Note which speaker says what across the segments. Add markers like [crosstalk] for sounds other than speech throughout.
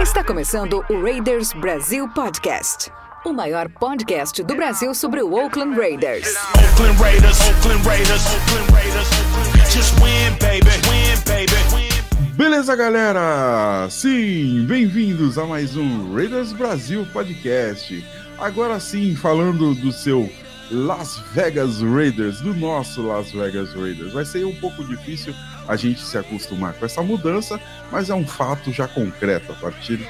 Speaker 1: Está começando o Raiders Brasil Podcast. O maior podcast do Brasil sobre o Oakland Raiders.
Speaker 2: Oakland Raiders. Oakland Raiders. Oakland Raiders. Just win, baby. Win, baby. Win.
Speaker 3: Beleza, galera? Sim, bem-vindos a mais um Raiders Brasil Podcast. Agora sim, falando do seu Las Vegas Raiders, do nosso Las Vegas Raiders. Vai ser um pouco difícil a gente se acostumar com essa mudança, mas é um fato já concreto. A partir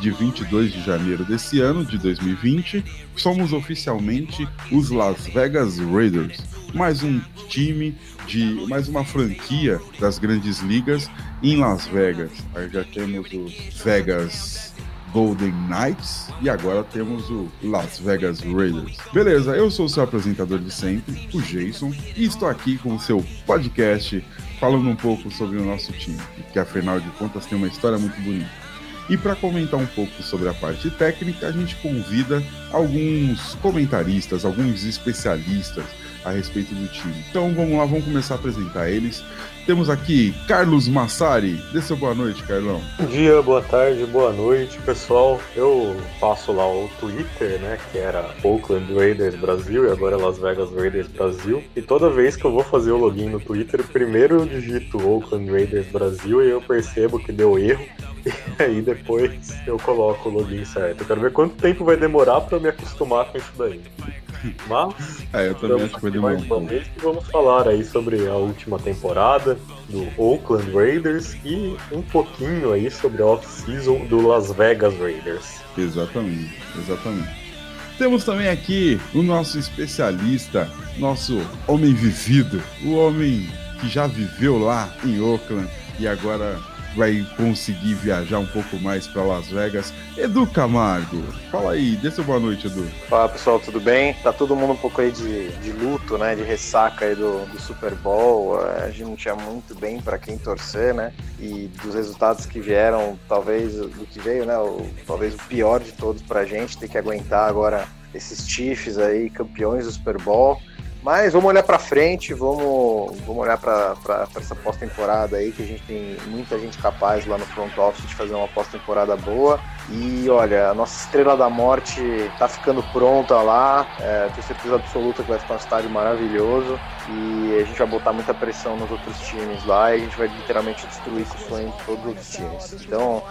Speaker 3: de 22 de janeiro desse ano, de 2020, somos oficialmente os Las Vegas Raiders. Mais um time de mais uma franquia das grandes ligas em Las Vegas. Aí já temos os Vegas Golden Knights e agora temos o Las Vegas Raiders. Beleza, eu sou o seu apresentador de sempre, o Jason, e estou aqui com o seu podcast falando um pouco sobre o nosso time, que afinal de contas tem uma história muito bonita. E para comentar um pouco sobre a parte técnica, a gente convida alguns comentaristas, alguns especialistas a respeito do time. Então vamos lá, vamos começar a apresentar eles. Temos aqui Carlos Massari. Dê seu boa noite, Carlão.
Speaker 4: Bom dia, boa tarde, boa noite, pessoal. Eu faço lá o Twitter, né, que era Oakland Raiders Brasil e agora é Las Vegas Raiders Brasil. E toda vez que eu vou fazer o login no Twitter, primeiro eu digito Oakland Raiders Brasil e eu percebo que deu erro. E [laughs] aí depois eu coloco o login certo. Eu quero ver quanto tempo vai demorar para me acostumar com isso daí. Mas
Speaker 3: É, eu também acho que vai demorar
Speaker 4: mais
Speaker 3: um
Speaker 4: uma vez que vamos falar aí sobre a última temporada do Oakland Raiders e um pouquinho aí sobre a off-season do Las Vegas Raiders.
Speaker 3: Exatamente, exatamente. Temos também aqui o nosso especialista, nosso homem vivido, o homem que já viveu lá em Oakland e agora vai conseguir viajar um pouco mais para Las Vegas. Edu Camargo, fala aí, dê seu boa noite, Edu.
Speaker 5: Fala pessoal, tudo bem? Tá todo mundo um pouco aí de, de luto, né? De ressaca aí do, do Super Bowl. É, A gente não tinha muito bem para quem torcer, né? E dos resultados que vieram, talvez do que veio, né? O, talvez o pior de todos pra gente, ter que aguentar agora esses Chiefs aí, campeões do Super Bowl. Mas vamos olhar pra frente, vamos, vamos olhar pra essa pós-temporada aí, que a gente tem muita gente capaz lá no front office de fazer uma pós-temporada boa. E olha, a nossa estrela da morte tá ficando pronta lá. É, tenho certeza absoluta que vai ficar um estádio maravilhoso. E a gente vai botar muita pressão nos outros times lá e a gente vai literalmente destruir esse sonho de todos os times. Então,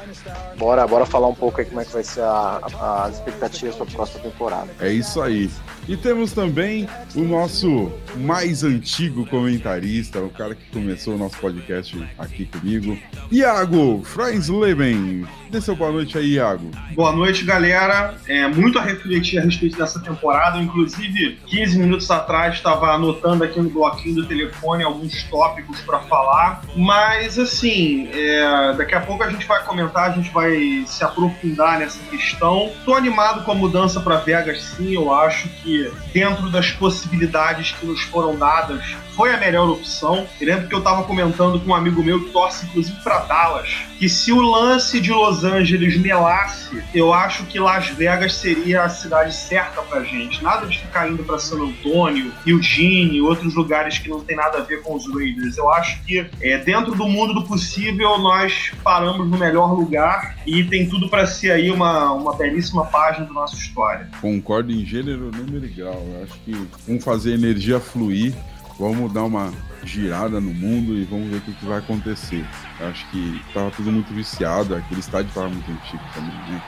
Speaker 5: bora, bora falar um pouco aí como é que vai ser a- a- as expectativas para a próxima temporada.
Speaker 3: É isso aí. E temos também o nosso mais antigo comentarista, o cara que começou o nosso podcast aqui comigo, Iago Freinsleben. Dê seu boa noite aí, Iago.
Speaker 6: Boa noite, galera. É, muito a refletir a respeito dessa temporada. Inclusive, 15 minutos atrás estava anotando aqui no bloquinho do telefone alguns tópicos para falar. Mas, assim, é, daqui a pouco a gente vai comentar, a gente vai se aprofundar nessa questão. Tô animado com a mudança para Vegas, sim. Eu acho que, dentro das possibilidades que nos foram dadas, foi a melhor opção. Eu lembro que eu estava comentando com um amigo meu que torce, inclusive, para Dallas, que se o lance de Los Angeles melasse, eu acho que Las Vegas seria a cidade certa pra gente. Nada de ficar indo pra San Antônio, Eugene, outros lugares que não tem nada a ver com os Raiders. Eu acho que é, dentro do mundo do possível nós paramos no melhor lugar e tem tudo pra ser aí uma, uma belíssima página da nossa história.
Speaker 3: Concordo em gênero, número e grau. Eu acho que vamos fazer energia fluir, vamos dar uma girada no mundo e vamos ver o que, que vai acontecer. Acho que tava tudo muito viciado, aquele estádio tava muito antigo também, né?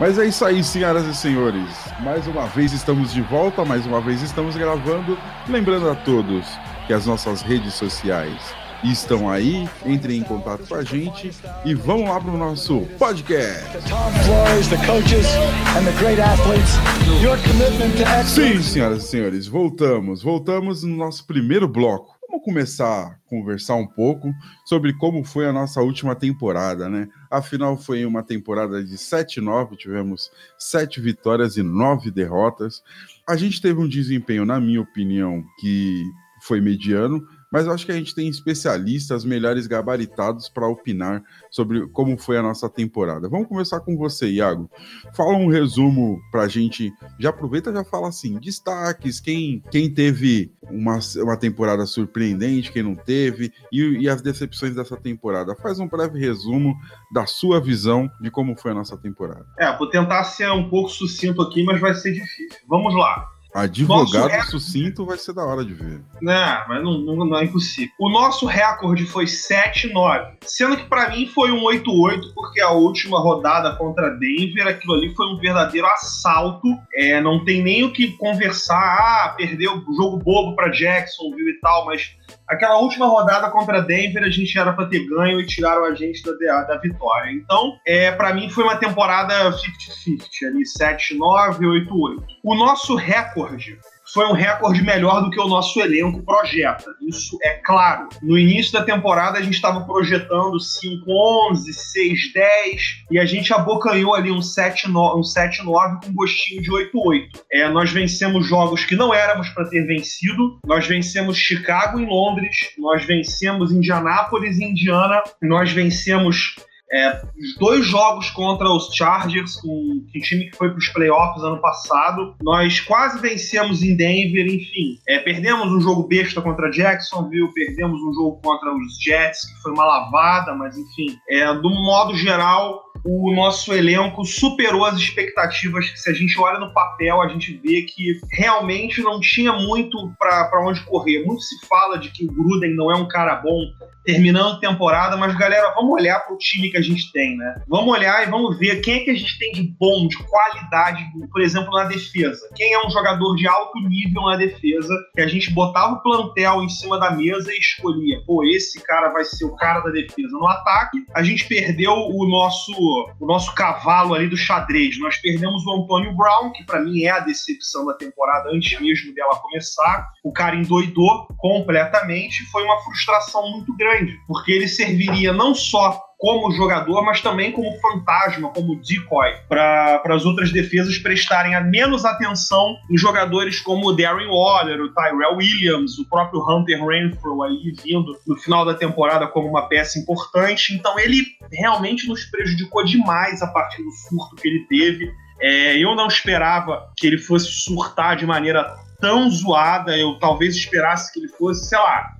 Speaker 3: Mas é isso aí, senhoras e senhores. Mais uma vez estamos de volta, mais uma vez estamos gravando. Lembrando a todos que as nossas redes sociais estão aí, entrem em contato com a gente e vamos lá para o nosso podcast. Sim, senhoras e senhores, voltamos. Voltamos no nosso primeiro bloco. Vamos começar a conversar um pouco sobre como foi a nossa última temporada, né? Afinal, foi uma temporada de 7-9, tivemos 7 vitórias e 9 derrotas. A gente teve um desempenho, na minha opinião, que foi mediano, mas eu acho que a gente tem especialistas melhores gabaritados para opinar sobre como foi a nossa temporada. Vamos começar com você, Iago. Fala um resumo para a gente. Já aproveita já fala assim: destaques, quem, quem teve uma, uma temporada surpreendente, quem não teve, e, e as decepções dessa temporada. Faz um breve resumo da sua visão de como foi a nossa temporada.
Speaker 6: É, vou tentar ser um pouco sucinto aqui, mas vai ser difícil. Vamos lá.
Speaker 3: Advogado recorde... sucinto vai ser da hora de ver.
Speaker 6: Não, mas não, não, não é impossível. O nosso recorde foi 7-9. Sendo que para mim foi um 8-8, porque a última rodada contra Denver, aquilo ali foi um verdadeiro assalto. É, não tem nem o que conversar. Ah, perdeu o jogo bobo para Jacksonville e tal, mas aquela última rodada contra Denver a gente era para ter ganho e tiraram a gente da, da vitória. Então, é, para mim foi uma temporada 50-50, ali 7-9, 8-8. O nosso recorde foi um recorde melhor do que o nosso elenco projeta. Isso é claro. No início da temporada a gente estava projetando 5-11, 6-10 e a gente abocanhou ali um 7-9 um 7 com gostinho de 8-8. É, nós vencemos jogos que não éramos para ter vencido. Nós vencemos Chicago em Londres, nós vencemos Indianápolis e Indiana, nós vencemos é, dois jogos contra os Chargers, um time que foi para os playoffs ano passado. Nós quase vencemos em Denver, enfim. É, perdemos um jogo besta contra Jacksonville, perdemos um jogo contra os Jets, que foi uma lavada, mas enfim. É, do modo geral, o nosso elenco superou as expectativas que se a gente olha no papel a gente vê que realmente não tinha muito para onde correr. Muito se fala de que o Gruden não é um cara bom terminando a temporada, mas galera, vamos olhar para o time que a gente tem, né? Vamos olhar e vamos ver quem é que a gente tem de bom, de qualidade, por exemplo, na defesa. Quem é um jogador de alto nível na defesa, que a gente botava o plantel em cima da mesa e escolhia, pô, esse cara vai ser o cara da defesa. No ataque, a gente perdeu o nosso o nosso cavalo ali do xadrez. Nós perdemos o Antônio Brown, que para mim é a decepção da temporada antes mesmo dela começar. O cara endoidou completamente, foi uma frustração muito grande porque ele serviria não só como jogador, mas também como fantasma, como decoy, para as outras defesas prestarem a menos atenção em jogadores como o Darren Waller, o Tyrell Williams, o próprio Hunter Renfro aí vindo no final da temporada como uma peça importante. Então ele realmente nos prejudicou demais a partir do surto que ele teve. É, eu não esperava que ele fosse surtar de maneira tão zoada. Eu talvez esperasse que ele fosse, sei lá,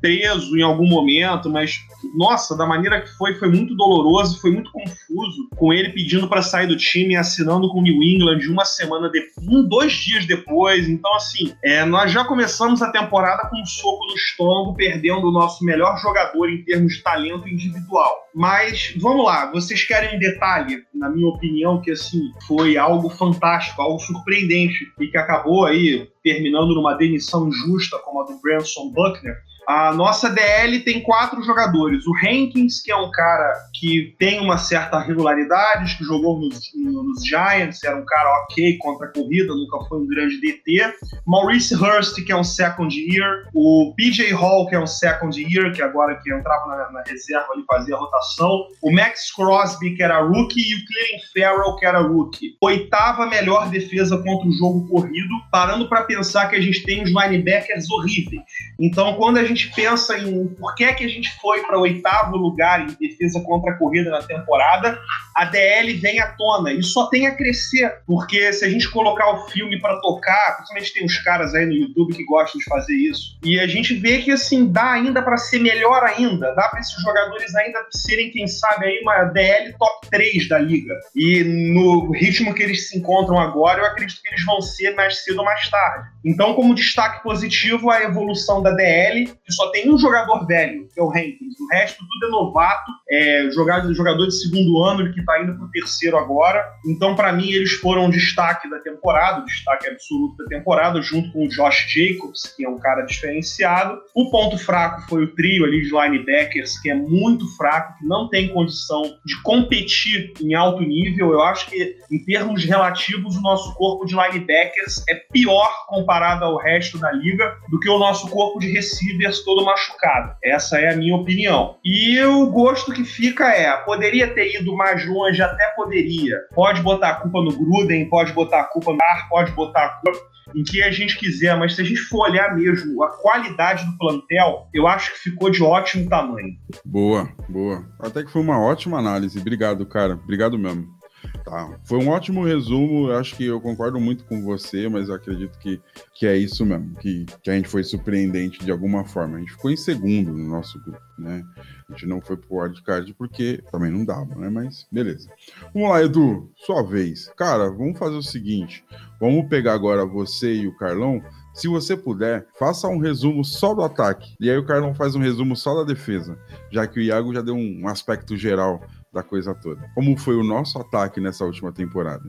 Speaker 6: preso em algum momento, mas nossa, da maneira que foi, foi muito doloroso, foi muito confuso, com ele pedindo para sair do time, assinando com o New England uma semana depois, um, dois dias depois. Então, assim, é, nós já começamos a temporada com um soco no estômago, perdendo o nosso melhor jogador em termos de talento individual. Mas vamos lá, vocês querem um detalhe, na minha opinião, que assim foi algo fantástico, algo surpreendente e que acabou aí terminando numa demissão injusta como a do Branson Buckner. A nossa DL tem quatro jogadores. O Hankins, que é um cara que tem uma certa regularidade, que jogou nos, nos Giants, era um cara ok contra a corrida, nunca foi um grande DT. Maurice Hurst, que é um second year. O PJ Hall, que é um second year, que agora que entrava na, na reserva ali fazia a rotação. O Max Crosby, que era rookie, e o Clearing Farrell, que era rookie. Oitava melhor defesa contra o jogo corrido, parando para pensar que a gente tem uns linebackers horríveis. Então, quando a gente gente pensa em por que, que a gente foi para o oitavo lugar em defesa contra a corrida na temporada, a DL vem à tona e só tem a crescer, porque se a gente colocar o filme para tocar, principalmente tem uns caras aí no YouTube que gostam de fazer isso, e a gente vê que assim dá ainda para ser melhor ainda, dá para esses jogadores ainda serem, quem sabe, aí uma DL top 3 da liga. E no ritmo que eles se encontram agora, eu acredito que eles vão ser mais cedo ou mais tarde. Então, como destaque positivo, a evolução da DL, que só tem um jogador velho, que é o Hankins. O resto tudo é novato, é jogador, jogador de segundo ano que está indo para o terceiro agora. Então, para mim, eles foram um destaque da temporada, o destaque absoluto da temporada, junto com o Josh Jacobs, que é um cara diferenciado. O ponto fraco foi o trio ali de linebackers, que é muito fraco, que não tem condição de competir em alto nível. Eu acho que, em termos relativos, o nosso corpo de linebackers é pior comparado ao resto da liga do que o nosso corpo de receivers todo machucado. Essa é a minha opinião. E o gosto que fica é, poderia ter ido mais longe longe até poderia. Pode botar a culpa no Gruden, pode botar a culpa no Ar, pode botar a culpa em que a gente quiser, mas se a gente for olhar mesmo a qualidade do plantel, eu acho que ficou de ótimo tamanho.
Speaker 3: Boa, boa. Até que foi uma ótima análise. Obrigado, cara. Obrigado mesmo. Tá. Foi um ótimo resumo. Acho que eu concordo muito com você, mas acredito que, que é isso mesmo. Que, que a gente foi surpreendente de alguma forma. A gente ficou em segundo no nosso grupo, né? A gente não foi pro wildcard porque também não dava, né? Mas beleza. Vamos lá, Edu, sua vez. Cara, vamos fazer o seguinte: vamos pegar agora você e o Carlão. Se você puder, faça um resumo só do ataque. E aí o Carlão faz um resumo só da defesa, já que o Iago já deu um aspecto geral da coisa toda. Como foi o nosso ataque nessa última temporada?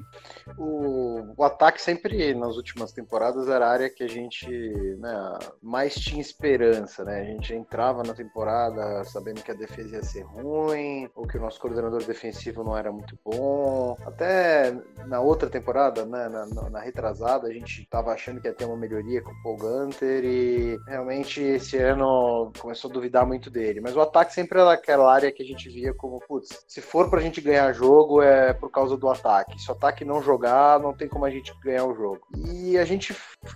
Speaker 5: O, o ataque sempre nas últimas temporadas era a área que a gente né, mais tinha esperança, né? A gente entrava na temporada sabendo que a defesa ia ser ruim, ou que o nosso coordenador defensivo não era muito bom. Até na outra temporada, né, na, na, retrasada, a gente estava achando que ia ter uma melhoria com o Paul Gunter e realmente esse ano começou a duvidar muito dele. Mas o ataque sempre era aquela área que a gente via como, putz, se for pra gente ganhar jogo é por causa do ataque. Se o ataque não jogar, não tem como a gente ganhar o jogo. E a gente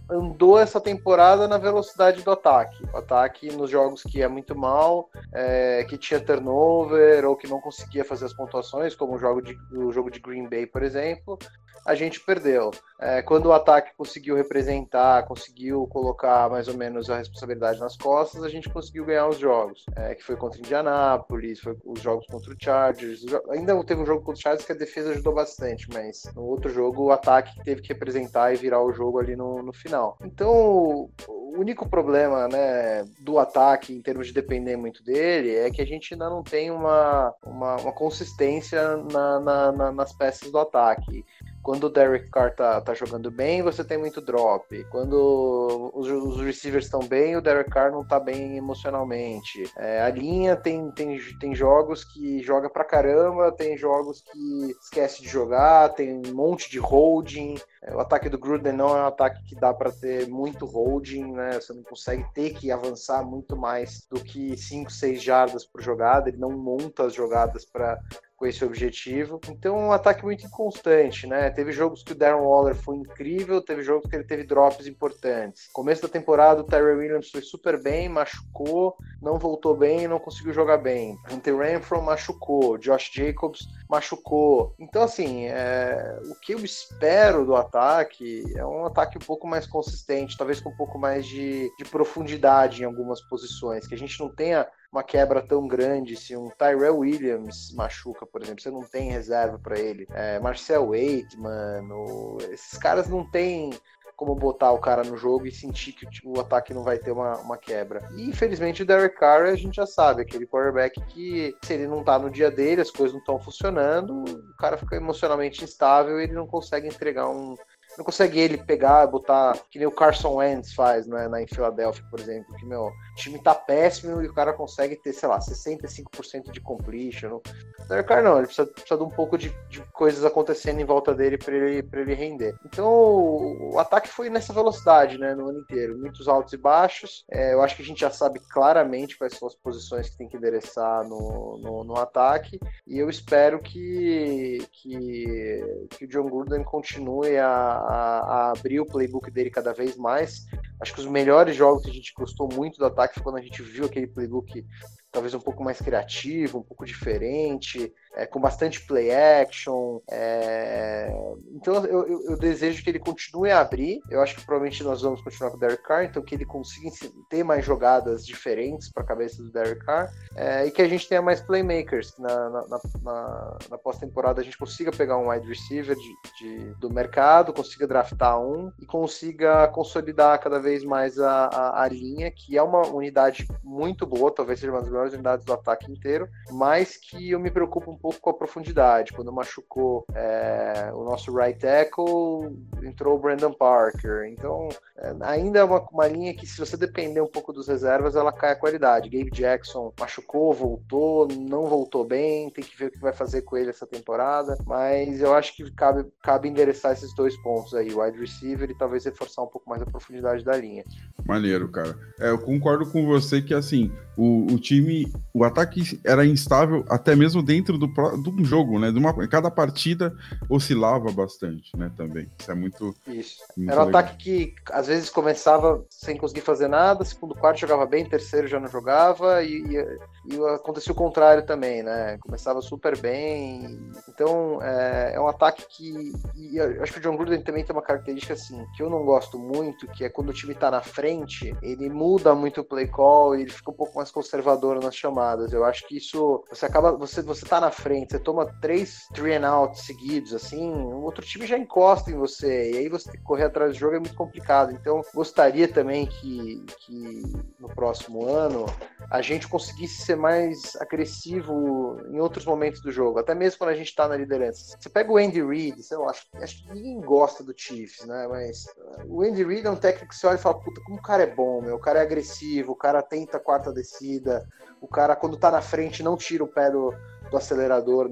Speaker 5: andou essa temporada na velocidade do ataque. O ataque nos jogos que é muito mal, é, que tinha turnover ou que não conseguia fazer as pontuações, como o jogo de, o jogo de Green Bay, por exemplo, a gente perdeu. É, quando o ataque conseguiu representar, conseguiu colocar mais ou menos a responsabilidade nas costas, a gente conseguiu ganhar os jogos. É, que foi contra o Indianapolis, foi os jogos contra o Chargers. Ainda teve um jogo contra o Chargers que a defesa ajudou bastante, mas no outro jogo o ataque teve que representar e virar o jogo ali no, no final. Então, o único problema né, do ataque, em termos de depender muito dele, é que a gente ainda não tem uma, uma, uma consistência na, na, na, nas peças do ataque. Quando o Derek Carr tá, tá jogando bem, você tem muito drop. Quando os, os receivers estão bem, o Derek Carr não tá bem emocionalmente. É, a linha tem, tem, tem jogos que joga pra caramba, tem jogos que esquece de jogar, tem um monte de holding. É, o ataque do Gruden não é um ataque que dá para ter muito holding, né? Você não consegue ter que avançar muito mais do que 5, 6 jardas por jogada. Ele não monta as jogadas para com esse objetivo. Então, um ataque muito inconstante, né? Teve jogos que o Darren Waller foi incrível, teve jogos que ele teve drops importantes. Começo da temporada, o Tyrell Williams foi super bem, machucou, não voltou bem, não conseguiu jogar bem. Hunter Renfro machucou, Josh Jacobs machucou. Então, assim, é... o que eu espero do ataque é um ataque um pouco mais consistente, talvez com um pouco mais de, de profundidade em algumas posições, que a gente não tenha uma quebra tão grande, se um Tyrell Williams machuca, por exemplo, você não tem reserva para ele. É, Marcel Waitman, o... esses caras não têm como botar o cara no jogo e sentir que tipo, o ataque não vai ter uma, uma quebra. E infelizmente o Derek Carr a gente já sabe, aquele quarterback que se ele não tá no dia dele, as coisas não estão funcionando, o cara fica emocionalmente instável e ele não consegue entregar um, não consegue ele pegar, botar, que nem o Carson Wentz faz né, na, em Filadélfia, por exemplo, que, meu, o time tá péssimo e o cara consegue ter, sei lá, 65% de completion. O Carr não, ele precisa, precisa de um pouco de, de coisas acontecendo em volta dele para ele, pra ele render. Então, o, o, ataque foi nessa velocidade, né, no ano inteiro, muitos altos e baixos. É, eu acho que a gente já sabe claramente quais são as posições que tem que endereçar no, no, no ataque, e eu espero que, que, que o John Gruden continue a a, a, abrir o playbook dele cada vez mais. Acho que os melhores jogos que a gente gostou muito do ataque foi quando a gente viu aquele playbook talvez um pouco mais criativo, um pouco diferente, é, com bastante play action. É... Então eu, eu, eu, desejo que ele continue a abrir. Eu acho que provavelmente nós vamos continuar com o Derek Carr, então que ele consiga ter mais jogadas diferentes para a cabeça do Derek Carr é, e que a gente tenha mais playmakers, na, na, na, na pós-temporada a gente consiga pegar um wide receiver de, de, do mercado, consiga draftar um e consiga consolidar cada vez mais a, a, a linha, que é uma unidade muito boa, talvez seja uma das melhores unidades do ataque inteiro, mas que eu me preocupo um pouco com a profundidade. Quando machucou é, o nosso right tackle, entrou o Brandon Parker. Então, é, ainda é uma, uma linha que, se você depender um pouco dos reservas, ela cai a qualidade. Gabe Jackson machucou, voltou, não voltou bem, tem que ver o que vai fazer com ele essa temporada. Mas eu acho que cabe, cabe endereçar esses dois pontos aí, wide receiver e talvez reforçar um pouco mais a profundidade da linha.
Speaker 3: Maneiro, cara. É, eu concordo com você que, assim, o, o time, o ataque era instável até mesmo dentro do, do jogo, né? De uma, cada partida oscilava bastante, né? Também. Isso é muito.
Speaker 5: Isso. Muito era um legal. ataque que às vezes começava sem conseguir fazer nada, segundo quarto jogava bem, terceiro já não jogava, e, e, e acontecia o contrário também, né? Começava super bem. Então é, é um ataque que. E acho que o John Gruden também tem uma característica assim, que eu não gosto muito, que é quando o time tá na frente, ele muda muito o play call, ele fica um pouco mais conservador nas chamadas. Eu acho que isso você acaba, você você tá na frente, você toma três three and out seguidos assim, o outro time já encosta em você e aí você correr atrás do jogo é muito complicado. Então, gostaria também que, que no próximo ano a gente conseguisse ser mais agressivo em outros momentos do jogo, até mesmo quando a gente tá na liderança. Você pega o Andy Reid, sei lá, acho, acho que ninguém gosta do Chiefs, né? Mas uh, o Andy Reid é um técnico que você olha e fala, puta, como o cara é bom, meu, o cara é agressivo, o cara tenta a quarta descida, o cara, quando tá na frente, não tira o pé do, do acelerador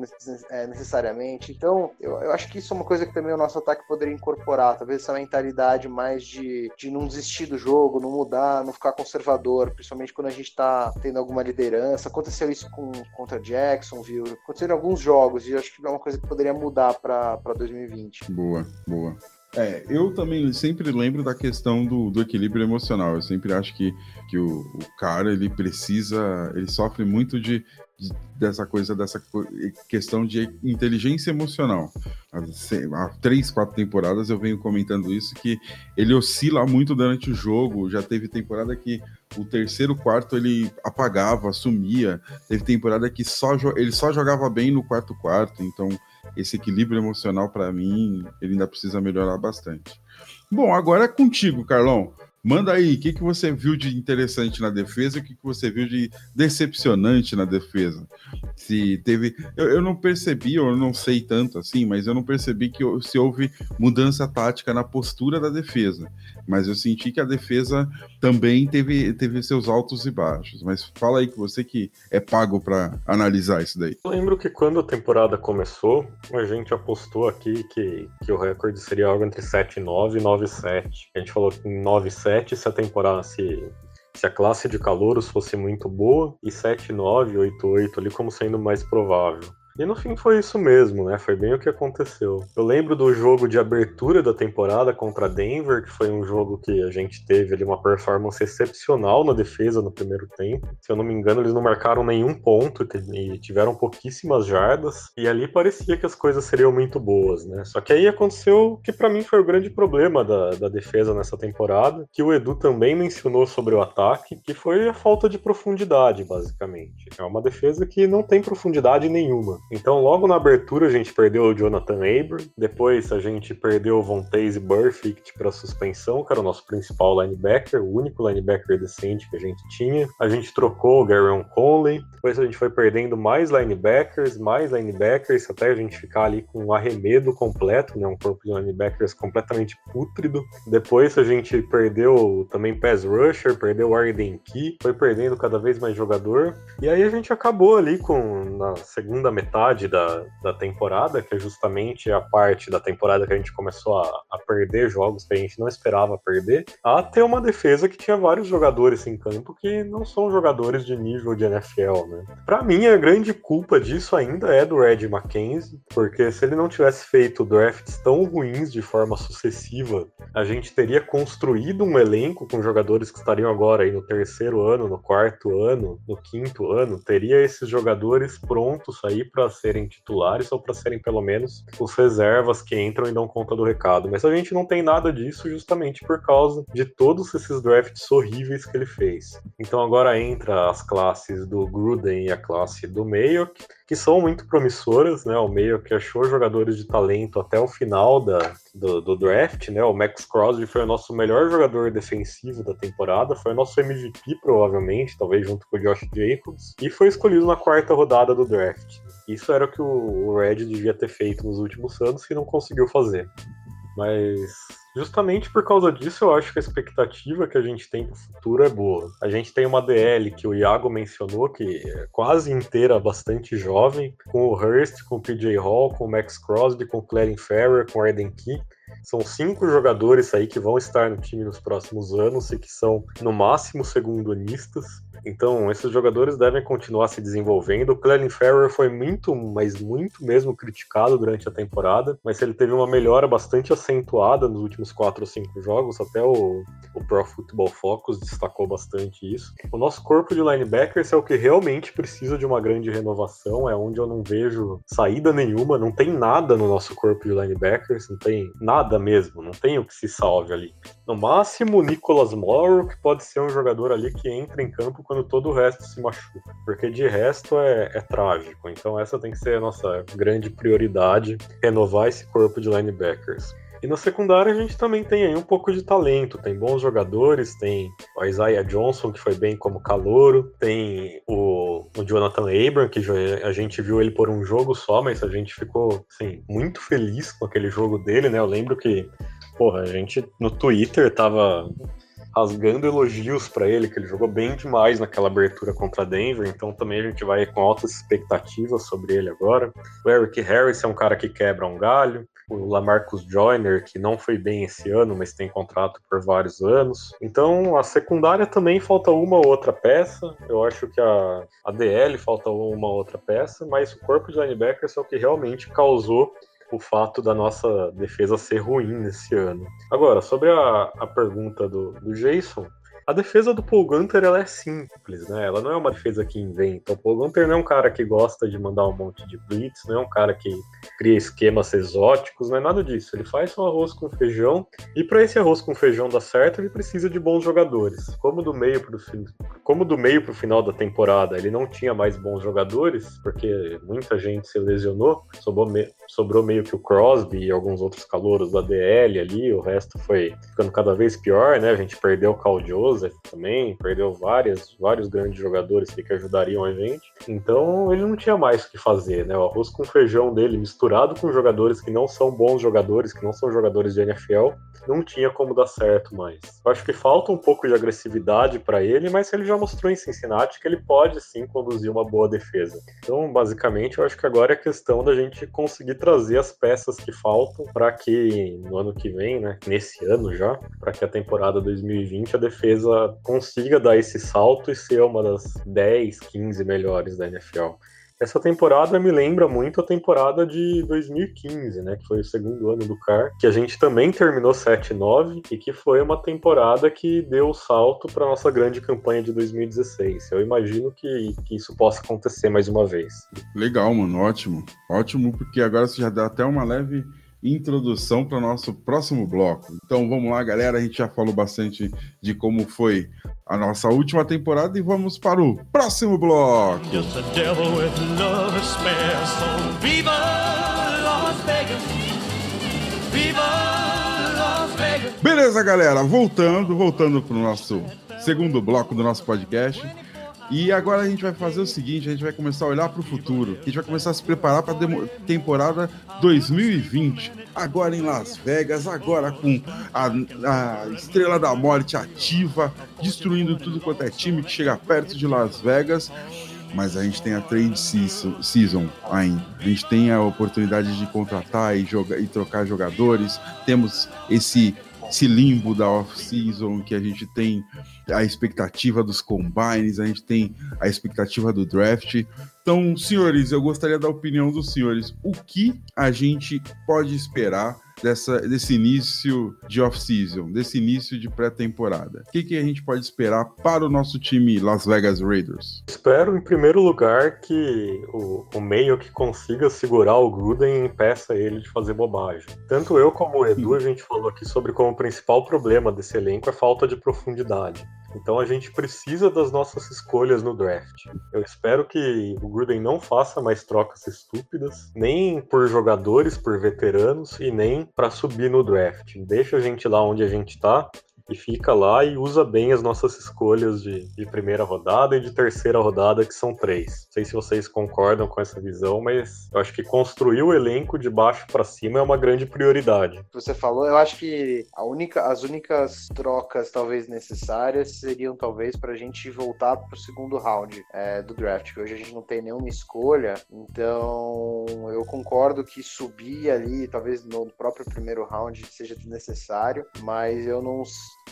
Speaker 5: é, necessariamente. Então, eu, eu, acho que isso é uma coisa que também o nosso ataque poderia incorporar. Talvez essa mentalidade mais de, de não desistir do jogo, não mudar, não ficar conservador, principalmente quando a gente tá tendo alguma liderança. Aconteceu isso com, contra Jackson, viu? Aconteceram alguns jogos e eu acho que é uma coisa que poderia mudar para 2020.
Speaker 3: Boa, boa. É, eu também sempre lembro da questão do, do equilíbrio emocional. Eu sempre acho que, que o, o cara ele precisa, ele sofre muito de, dessa coisa, dessa questão de inteligência emocional. Há três, quatro temporadas eu venho comentando isso, que ele oscila muito durante o jogo. Já teve temporada que o terceiro quarto ele apagava, sumia. Teve temporada que só ele só jogava bem no quarto quarto. Então esse equilíbrio emocional, para mim, ele ainda precisa melhorar bastante. Bom, agora é contigo, Carlão. Manda aí, o que, que você viu de interessante na defesa o que, que você viu de decepcionante na defesa? Se teve. Eu, eu não percebi, eu não sei tanto assim, mas eu não percebi que se houve mudança tática na postura da defesa. Mas eu senti que a defesa também teve, teve seus altos e baixos. Mas fala aí que você que é pago para analisar isso daí.
Speaker 4: Eu lembro que quando a temporada começou, a gente apostou aqui que, que o recorde seria algo entre 7-9 e 9-7. A gente falou que 9-7 7 se a temporada se, se a classe de calouros fosse muito boa e 7, 9, 8, 8 ali como sendo mais provável. E no fim foi isso mesmo, né? Foi bem o que aconteceu. Eu lembro do jogo de abertura da temporada contra Denver, que foi um jogo que a gente teve ali uma performance excepcional na defesa no primeiro tempo. Se eu não me engano, eles não marcaram nenhum ponto e tiveram pouquíssimas jardas. E ali parecia que as coisas seriam muito boas, né? Só que aí aconteceu que para mim foi o grande problema da, da defesa nessa temporada, que o Edu também mencionou sobre o ataque, que foi a falta de profundidade, basicamente. É uma defesa que não tem profundidade nenhuma. Então, logo na abertura, a gente perdeu o Jonathan Abram. Depois, a gente perdeu o Vontaze Burfict para suspensão, que era o nosso principal linebacker, o único linebacker decente que a gente tinha. A gente trocou o Garyon Conley. Depois, a gente foi perdendo mais linebackers, mais linebackers, até a gente ficar ali com um arremedo completo, né? um corpo de linebackers completamente pútrido. Depois, a gente perdeu também pass rusher, perdeu o Arden Key, foi perdendo cada vez mais jogador. E aí, a gente acabou ali com, na segunda metade metade da, da temporada, que é justamente a parte da temporada que a gente começou a, a perder jogos que a gente não esperava perder, a ter uma defesa que tinha vários jogadores em campo que não são jogadores de nível de NFL, né? Para mim, a grande culpa disso ainda é do Red McKenzie, porque se ele não tivesse feito drafts tão ruins de forma sucessiva, a gente teria construído um elenco com jogadores que estariam agora aí no terceiro ano, no quarto ano, no quinto ano, teria esses jogadores prontos aí para serem titulares ou para serem pelo menos os reservas que entram e dão conta do recado. Mas a gente não tem nada disso justamente por causa de todos esses drafts horríveis que ele fez. Então agora entra as classes do Gruden e a classe do Mayock, que são muito promissoras, né? O Mayock achou jogadores de talento até o final da, do, do, draft, né? O Max Crosby foi o nosso melhor jogador defensivo da temporada, foi o nosso MVP provavelmente, talvez junto com o Josh Jacobs, e foi escolhido na quarta rodada do draft. Isso era o que o Red devia ter feito nos últimos anos e não conseguiu fazer. Mas justamente por causa disso, eu acho que a expectativa que a gente tem para o futuro é boa. A gente tem uma DL que o Iago mencionou, que é quase inteira, bastante jovem, com o Hurst, com o PJ Hall, com o Max Crosby, com o Clarence Ferrer, com o Arden Key. São cinco jogadores aí que vão estar no time nos próximos anos e que são, no máximo, segundonistas. Então, esses jogadores devem continuar se desenvolvendo. O Clelin Ferrer foi muito, mas muito mesmo criticado durante a temporada, mas ele teve uma melhora bastante acentuada nos últimos 4 ou 5 jogos, até o, o Pro Football Focus destacou bastante isso. O nosso corpo de linebackers é o que realmente precisa de uma grande renovação, é onde eu não vejo saída nenhuma, não tem nada no nosso corpo de linebackers, não tem nada mesmo, não tem o que se salve ali. No máximo, o Nicholas Morrow, que pode ser um jogador ali que entra em campo quando todo o resto se machuca, porque de resto é, é trágico. Então essa tem que ser a nossa grande prioridade, renovar esse corpo de linebackers. E na secundária a gente também tem aí um pouco de talento, tem bons jogadores, tem o Isaiah Johnson, que foi bem como calouro, tem o, o Jonathan Abram, que a gente viu ele por um jogo só, mas a gente ficou assim, muito feliz com aquele jogo dele, né? Eu lembro que, porra, a gente no Twitter tava rasgando elogios para ele, que ele jogou bem demais naquela abertura contra Denver, então também a gente vai com altas expectativas sobre ele agora. O Eric Harris é um cara que quebra um galho, o Lamarcus Joyner, que não foi bem esse ano, mas tem contrato por vários anos. Então, a secundária também falta uma ou outra peça. Eu acho que a, a DL falta uma ou outra peça, mas o corpo de linebackers é o que realmente causou o fato da nossa defesa ser ruim nesse ano. Agora, sobre a, a pergunta do, do Jason, a defesa do Paul Gunter ela é simples, né? Ela não é uma defesa que inventa. O Paul Gunter não é um cara que gosta de mandar um monte de blitz, não é um cara que cria esquemas exóticos, não é nada disso. Ele faz um arroz com feijão e para esse arroz com feijão dar certo, ele precisa de bons jogadores. Como do meio para fim, como do meio para o final da temporada, ele não tinha mais bons jogadores, porque muita gente se lesionou, sobrou, me... sobrou meio que o Crosby e alguns outros calouros da DL ali, o resto foi ficando cada vez pior, né? A gente perdeu o Cal também, perdeu várias, vários grandes jogadores que, ajudariam a gente. Então ele não tinha mais o que fazer, né? O arroz com feijão dele misturado com jogadores que não são bons jogadores, que não são jogadores de NFL, não tinha como dar certo mais. Eu acho que falta um pouco de agressividade para ele, mas ele já mostrou em Cincinnati que ele pode sim conduzir uma boa defesa. Então, basicamente, eu acho que agora é questão da gente conseguir trazer as peças que faltam para que no ano que vem, né, nesse ano já, para que a temporada 2020 a defesa consiga dar esse salto e ser uma das 10, 15 melhores da NFL. Essa temporada me lembra muito a temporada de 2015, né? Que foi o segundo ano do CAR, que a gente também terminou 7-9 e que foi uma temporada que deu o salto para nossa grande campanha de 2016. Eu imagino que, que isso possa acontecer mais uma vez.
Speaker 3: Legal, mano, ótimo. Ótimo, porque agora você já dá até uma leve introdução para o nosso próximo bloco. Então vamos lá, galera. A gente já falou bastante de como foi a nossa última temporada e vamos para o próximo bloco. Beleza, galera. Voltando, voltando para o nosso segundo bloco do nosso podcast. E agora a gente vai fazer o seguinte: a gente vai começar a olhar para o futuro. A gente vai começar a se preparar para a temporada 2020. Agora em Las Vegas, agora com a, a Estrela da Morte ativa, destruindo tudo quanto é time que chega perto de Las Vegas mas a gente tem a trade season ainda. A gente tem a oportunidade de contratar e, e trocar jogadores. Temos esse esse limbo da off-season que a gente tem a expectativa dos combines, a gente tem a expectativa do draft. Então, senhores, eu gostaria da opinião dos senhores. O que a gente pode esperar dessa, desse início de off-season, desse início de pré-temporada? O que, que a gente pode esperar para o nosso time Las Vegas Raiders?
Speaker 4: Espero, em primeiro lugar, que o, o meio que consiga segurar o Gruden e impeça ele de fazer bobagem. Tanto eu como o Edu, a gente falou aqui sobre como o principal problema desse elenco é falta de profundidade. Então a gente precisa das nossas escolhas no draft. Eu espero que o Gruden não faça mais trocas estúpidas, nem por jogadores, por veteranos e nem para subir no draft. Deixa a gente lá onde a gente tá e fica lá e usa bem as nossas escolhas de, de, primeira rodada e de terceira rodada, que são três. Não sei se vocês concordam com essa visão, mas eu acho que construir o elenco de baixo para cima é uma grande prioridade.
Speaker 5: Você falou, eu acho que única, as únicas trocas talvez necessárias seriam talvez para a gente voltar para o segundo round é, do draft, que hoje a gente não tem nenhuma escolha, então eu concordo que subir ali, talvez no próprio primeiro round seja necessário, mas eu não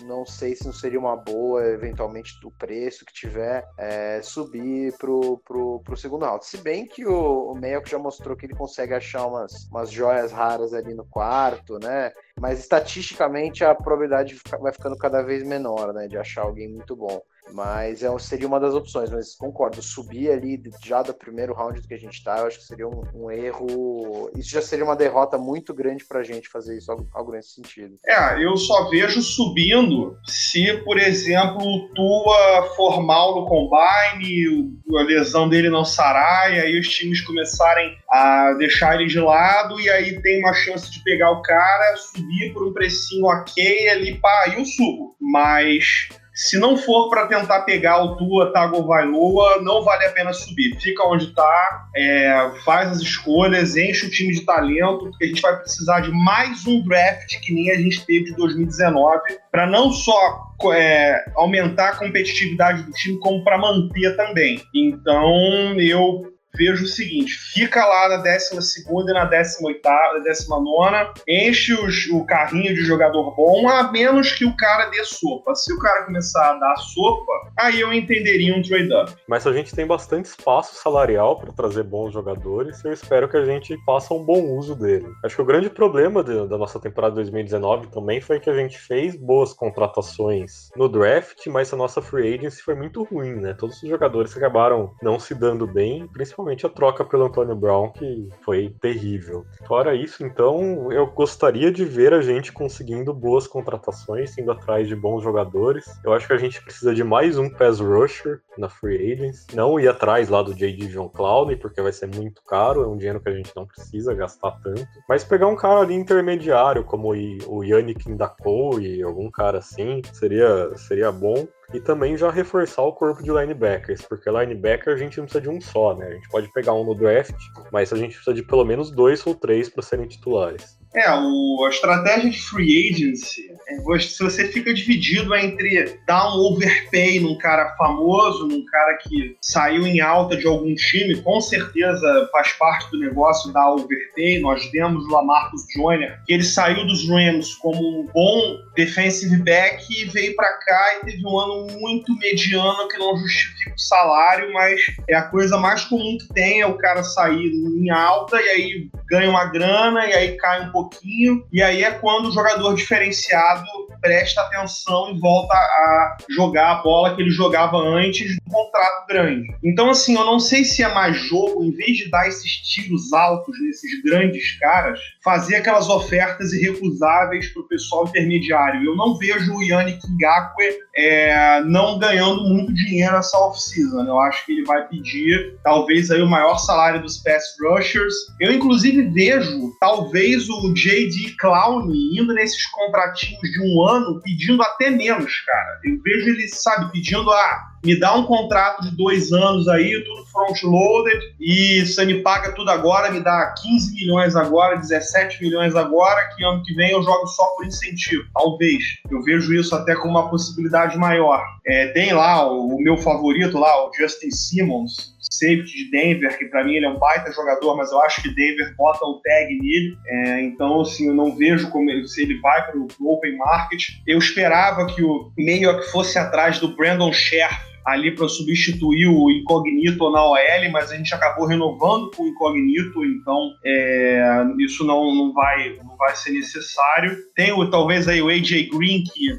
Speaker 5: não sei se não seria uma boa, eventualmente, do preço que tiver, é, subir pro, pro, pro segundo round. Se bem que o, o Melk já mostrou que ele consegue achar umas, umas joias raras ali no quarto, né? Mas estatisticamente a probabilidade vai ficando cada vez menor, né? De achar alguém muito bom. Mas é, seria uma das opções, mas concordo, subir ali já do primeiro round do que a gente tá, eu acho que seria um, um erro. Isso já seria uma derrota muito grande pra gente fazer isso, algo, algo, nesse sentido.
Speaker 6: É, eu só vejo subindo se, por exemplo, o Tua for mal no combine, a lesão dele não sarar, e aí os times começarem a deixar ele de lado, e aí tem uma chance de pegar o cara, subir por um precinho ok ali, pá, aí eu subo. Mas se não for para tentar pegar o Tua Tagovailoa, não vale a pena subir. Fica onde está, é, faz as escolhas, enche o time de talento, porque a gente vai precisar de mais um draft que nem a gente teve de 2019, para não só é, aumentar a competitividade do time, como para manter também. Então, eu vejo o seguinte: fica lá na 12 e na 18, 19, enche os, o carrinho de jogador bom, a menos que o cara dê sopa. Se o cara começar a dar sopa, aí eu entenderia um trade-up.
Speaker 4: Mas a gente tem bastante espaço salarial para trazer bons jogadores, eu espero que a gente faça um bom uso dele. Acho que o grande problema de, da nossa temporada 2019 também foi que a gente fez boas contratações no draft, mas a nossa free agency foi muito ruim, né? Todos os jogadores acabaram não se dando bem, principalmente principalmente a troca pelo Antônio Brown, que foi terrível. Fora isso, então, eu gostaria de ver a gente conseguindo boas contratações, indo atrás de bons jogadores. Eu acho que a gente precisa de mais um pass rusher na free agents. Não ir atrás lá do J.D. John Clowney, porque vai ser muito caro, é um dinheiro que a gente não precisa gastar tanto. Mas pegar um cara ali intermediário, como o Yannick Ndako algum cara assim, seria, seria bom e também já reforçar o corpo de linebackers, porque linebacker a gente não precisa de um só, né? A gente pode pegar um no draft, mas a gente precisa de pelo menos dois ou três para serem titulares.
Speaker 6: É, o, a estratégia de free agency, é, se você fica dividido entre dar um overpay num cara famoso, num cara que saiu em alta de algum time, com certeza faz parte do negócio dar overpay. Nós vemos o Lamarcus Joyner, que ele saiu dos Rams como um bom defensive back e veio para cá e teve um ano muito mediano que não justifica o salário, mas é a coisa mais comum que tem é o cara sair em alta e aí ganha uma grana e aí cai um pouquinho, e aí é quando o jogador diferenciado presta atenção e volta a jogar a bola que ele jogava antes do contrato grande. Então, assim, eu não sei se é mais jogo, em vez de dar esses tiros altos nesses grandes caras, fazer aquelas ofertas irrecusáveis para o pessoal intermediário. Eu não vejo o Yannick Ngakwe é, não ganhando muito dinheiro essa off-season. Eu acho que ele vai pedir, talvez, aí o maior salário dos pass rushers. Eu, inclusive, vejo, talvez, o J.D. Clown indo nesses contratinhos de um ano pedindo até menos, cara. Eu vejo ele, sabe, pedindo, ah, me dá um contrato de dois anos aí, tudo front-loaded, e você me paga tudo agora, me dá 15 milhões agora, 17 milhões agora, que ano que vem eu jogo só por incentivo. Talvez. Eu vejo isso até como uma possibilidade maior. É, tem lá o, o meu favorito lá, o Justin Simmons, safety de Denver, que para mim ele é um baita jogador, mas eu acho que Denver bota o tag nele. É, então, assim, eu não vejo como ele, se ele vai para o open market. Eu esperava que o meio que fosse atrás do Brandon Scherf ali para substituir o Incognito na OL, mas a gente acabou renovando com o Incognito, então é, isso não, não, vai, não vai ser necessário. Tem o, talvez aí o AJ Green, que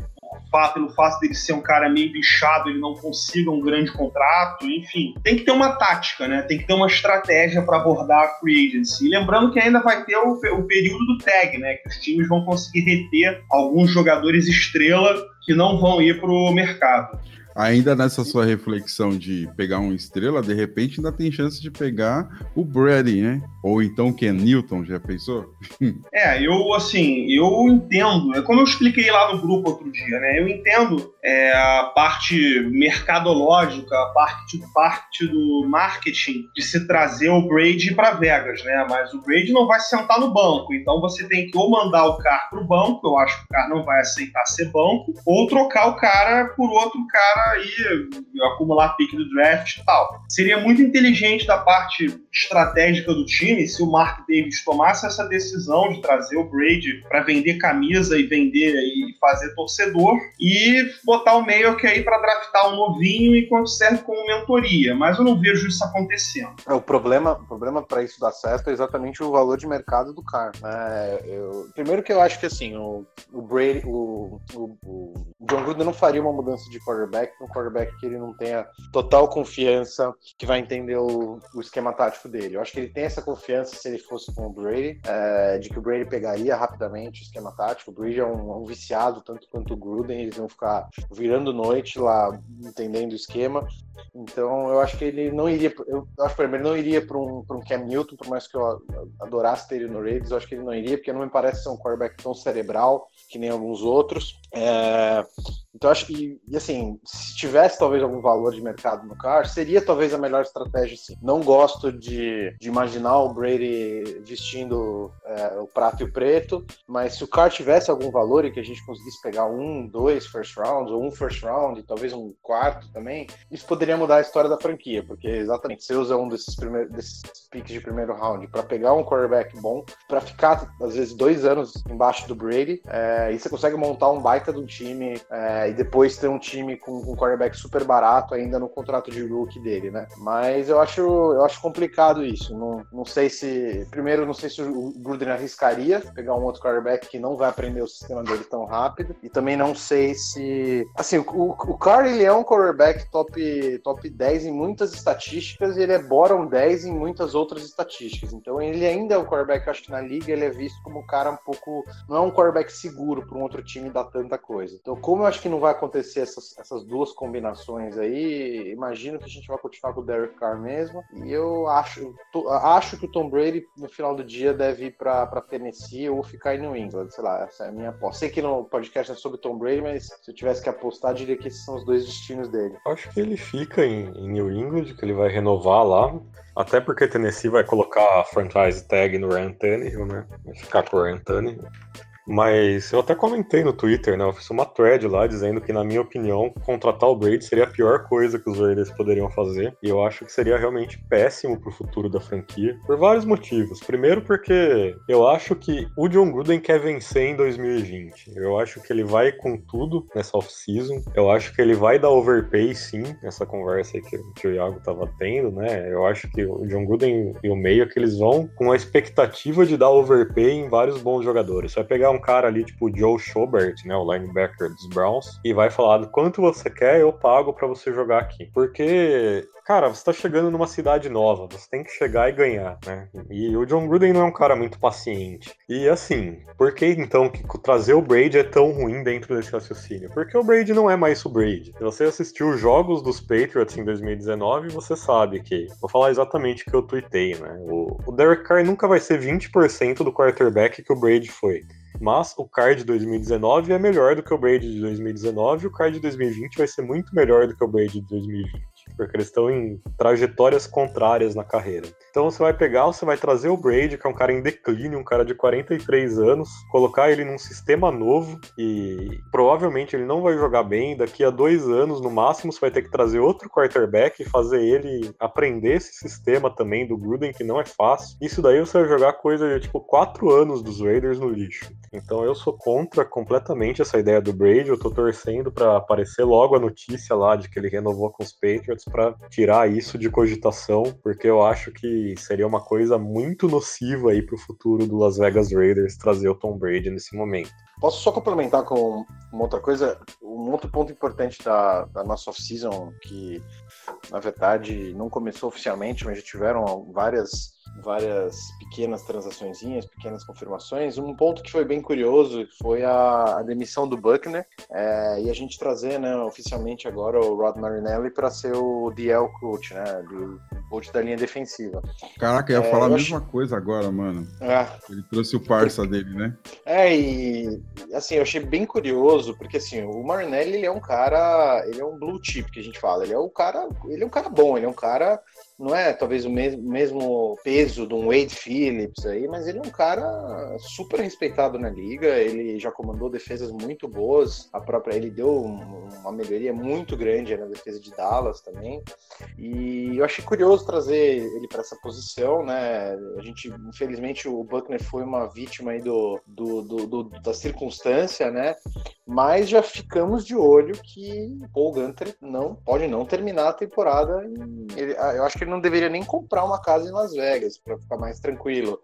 Speaker 6: pelo fato dele ser um cara meio bichado, ele não consiga um grande contrato, enfim. Tem que ter uma tática, né? Tem que ter uma estratégia para abordar a free agency. E lembrando que ainda vai ter o, o período do tag, né? Que os times vão conseguir reter alguns jogadores estrela que não vão ir para o mercado.
Speaker 3: Ainda nessa sua reflexão de pegar uma estrela, de repente ainda tem chance de pegar o Brady, né? Ou então Ken Newton, já pensou? [laughs]
Speaker 6: é, eu assim, eu entendo, é como eu expliquei lá no grupo outro dia, né? Eu entendo é, a parte mercadológica, a parte, parte do marketing de se trazer o Brady para Vegas, né? Mas o Brady não vai sentar no banco, então você tem que ou mandar o cara pro banco, eu acho que o cara não vai aceitar ser banco, ou trocar o cara por outro cara e acumular pique do draft e tal. Seria muito inteligente da parte estratégica do time se o Mark Davis tomasse essa decisão de trazer o Brady para vender camisa e vender e fazer torcedor e botar o meio que aí para draftar um novinho enquanto serve como mentoria. Mas eu não vejo isso acontecendo.
Speaker 5: É, o problema, o problema para isso dar certo é exatamente o valor de mercado do cara. Eu, primeiro que eu acho que assim o, o Brady, o, o, o John Gruden não faria uma mudança de quarterback, um quarterback que ele não tenha total confiança, que vai entender o, o esquema tático dele. Eu acho que ele tem essa confiança se ele fosse com o Brady, é, de que o Brady pegaria rapidamente o esquema tático. O Brady é um, um viciado, tanto quanto o Gruden, eles vão ficar virando noite lá, entendendo o esquema. Então eu acho que ele não iria, eu acho que ele não iria para um, um Cam Newton, por mais que eu adorasse ter ele no Raiders, eu acho que ele não iria, porque não me parece ser um quarterback tão cerebral que nem alguns outros. É, então acho que, e assim, se tivesse talvez algum valor de mercado no Carr, seria talvez a melhor estratégia sim. Não gosto de, de imaginar o Brady vestindo é, o prato e o preto, mas se o Carr tivesse algum valor e que a gente conseguisse pegar um, dois first rounds, ou um first round, e talvez um quarto também, isso poderia mudar a história da franquia, porque exatamente você usa um desses, primeiros, desses picks de primeiro round para pegar um quarterback bom, para ficar às vezes dois anos embaixo do Brady, é, e você consegue montar um baita do time é, e depois ter um time com um quarterback super barato ainda no contrato de rookie dele, né? Mas eu acho, eu acho complicado isso. Não, não sei se. Primeiro, não sei se o Gruden arriscaria pegar um outro quarterback que não vai aprender o sistema dele tão rápido. E também não sei se. Assim, o, o Carr ele é um quarterback top, top 10 em muitas estatísticas e ele é bottom 10 em muitas outras estatísticas. Então ele ainda é um quarterback, acho que na liga ele é visto como um cara um pouco. Não é um quarterback seguro para um outro time dar tanta coisa. Então, como eu acho que não vai acontecer essas, essas duas combinações aí, imagino que a gente vai continuar com o Derek Carr mesmo. E eu acho, to, acho que o Tom Brady, no final do dia, deve ir para Tennessee ou ficar em New England. Sei lá, essa é a minha aposta. Sei que no podcast é sobre Tom Brady, mas se eu tivesse que apostar, diria que esses são os dois destinos dele.
Speaker 4: Acho que ele fica em, em New England, que ele vai renovar lá. Até porque Tennessee vai colocar a franchise tag no Ryan Tannehill, né? Vai ficar com o Ryan Tannehill. Mas eu até comentei no Twitter, né? Eu fiz uma thread lá dizendo que, na minha opinião, contratar o Brady seria a pior coisa que os Raiders poderiam fazer. E eu acho que seria realmente péssimo pro futuro da franquia. Por vários motivos. Primeiro, porque eu acho que o John Gruden quer vencer em 2020. Eu acho que ele vai com tudo nessa off-season. Eu acho que ele vai dar overpay, sim, nessa conversa aí que, que o Iago tava tendo, né? Eu acho que o John Gruden e o Meio que eles vão com a expectativa de dar overpay em vários bons jogadores. Você vai pegar um cara ali, tipo Joe Schobert, né, o linebacker dos Browns, e vai falar quanto você quer, eu pago para você jogar aqui. Porque cara, você tá chegando numa cidade nova, você tem que chegar e ganhar, né? E o John Gruden não é um cara muito paciente. E assim, por que então que trazer o Brady é tão ruim dentro desse raciocínio? Porque o Brady não é mais o Brady. Se você assistiu os jogos dos Patriots em 2019, você sabe que. Vou falar exatamente o que eu tuitei, né? O, o Derek Carr nunca vai ser 20% do quarterback que o Brady foi. Mas o card de 2019 é melhor do que o Brady de 2019 e o card de 2020 vai ser muito melhor do que o Brady de 2020 porque eles estão em trajetórias contrárias na carreira. Então você vai pegar, você vai trazer o Brady, que é um cara em declínio, um cara de 43 anos, colocar ele num sistema novo e provavelmente ele não vai jogar bem. Daqui a dois anos, no máximo, você vai ter que trazer outro quarterback e fazer ele aprender esse sistema também do Gruden, que não é fácil. Isso daí você vai jogar coisa de tipo quatro anos dos Raiders no lixo. Então eu sou contra completamente essa ideia do Brady. Eu tô torcendo para aparecer logo a notícia lá de que ele renovou com os Patriots para tirar isso de cogitação, porque eu acho que seria uma coisa muito nociva aí pro futuro do Las Vegas Raiders trazer o Tom Brady nesse momento.
Speaker 5: Posso só complementar com uma outra coisa? Um outro ponto importante da, da nossa off-season, que na verdade não começou oficialmente, mas já tiveram várias várias pequenas transaçõezinhas, pequenas confirmações. Um ponto que foi bem curioso foi a, a demissão do Buckner é, e a gente trazer, né, oficialmente agora o Rod Marinelli para ser o DL coach, né, do coach da linha defensiva.
Speaker 3: Caraca, eu ia é, falar a mesma acho... coisa agora, mano. É. Ele trouxe o parça dele, né?
Speaker 5: É, e assim, eu achei bem curioso, porque assim, o Marinelli, ele é um cara, ele é um blue chip que a gente fala, ele é um cara, ele é um cara bom, ele é um cara não é talvez o mesmo, mesmo peso de um Wade Phillips aí, mas ele é um cara super respeitado na liga, ele já comandou defesas muito boas, a própria ele deu uma melhoria muito grande na defesa de Dallas também. E eu achei curioso trazer ele para essa posição, né? A gente, infelizmente, o Buckner foi uma vítima aí do, do, do, do da circunstância, né? Mas já ficamos de olho que Paul Gunter não pode não terminar a temporada. Ele, ah, eu acho que ele não deveria nem comprar uma casa em Las Vegas para ficar mais tranquilo.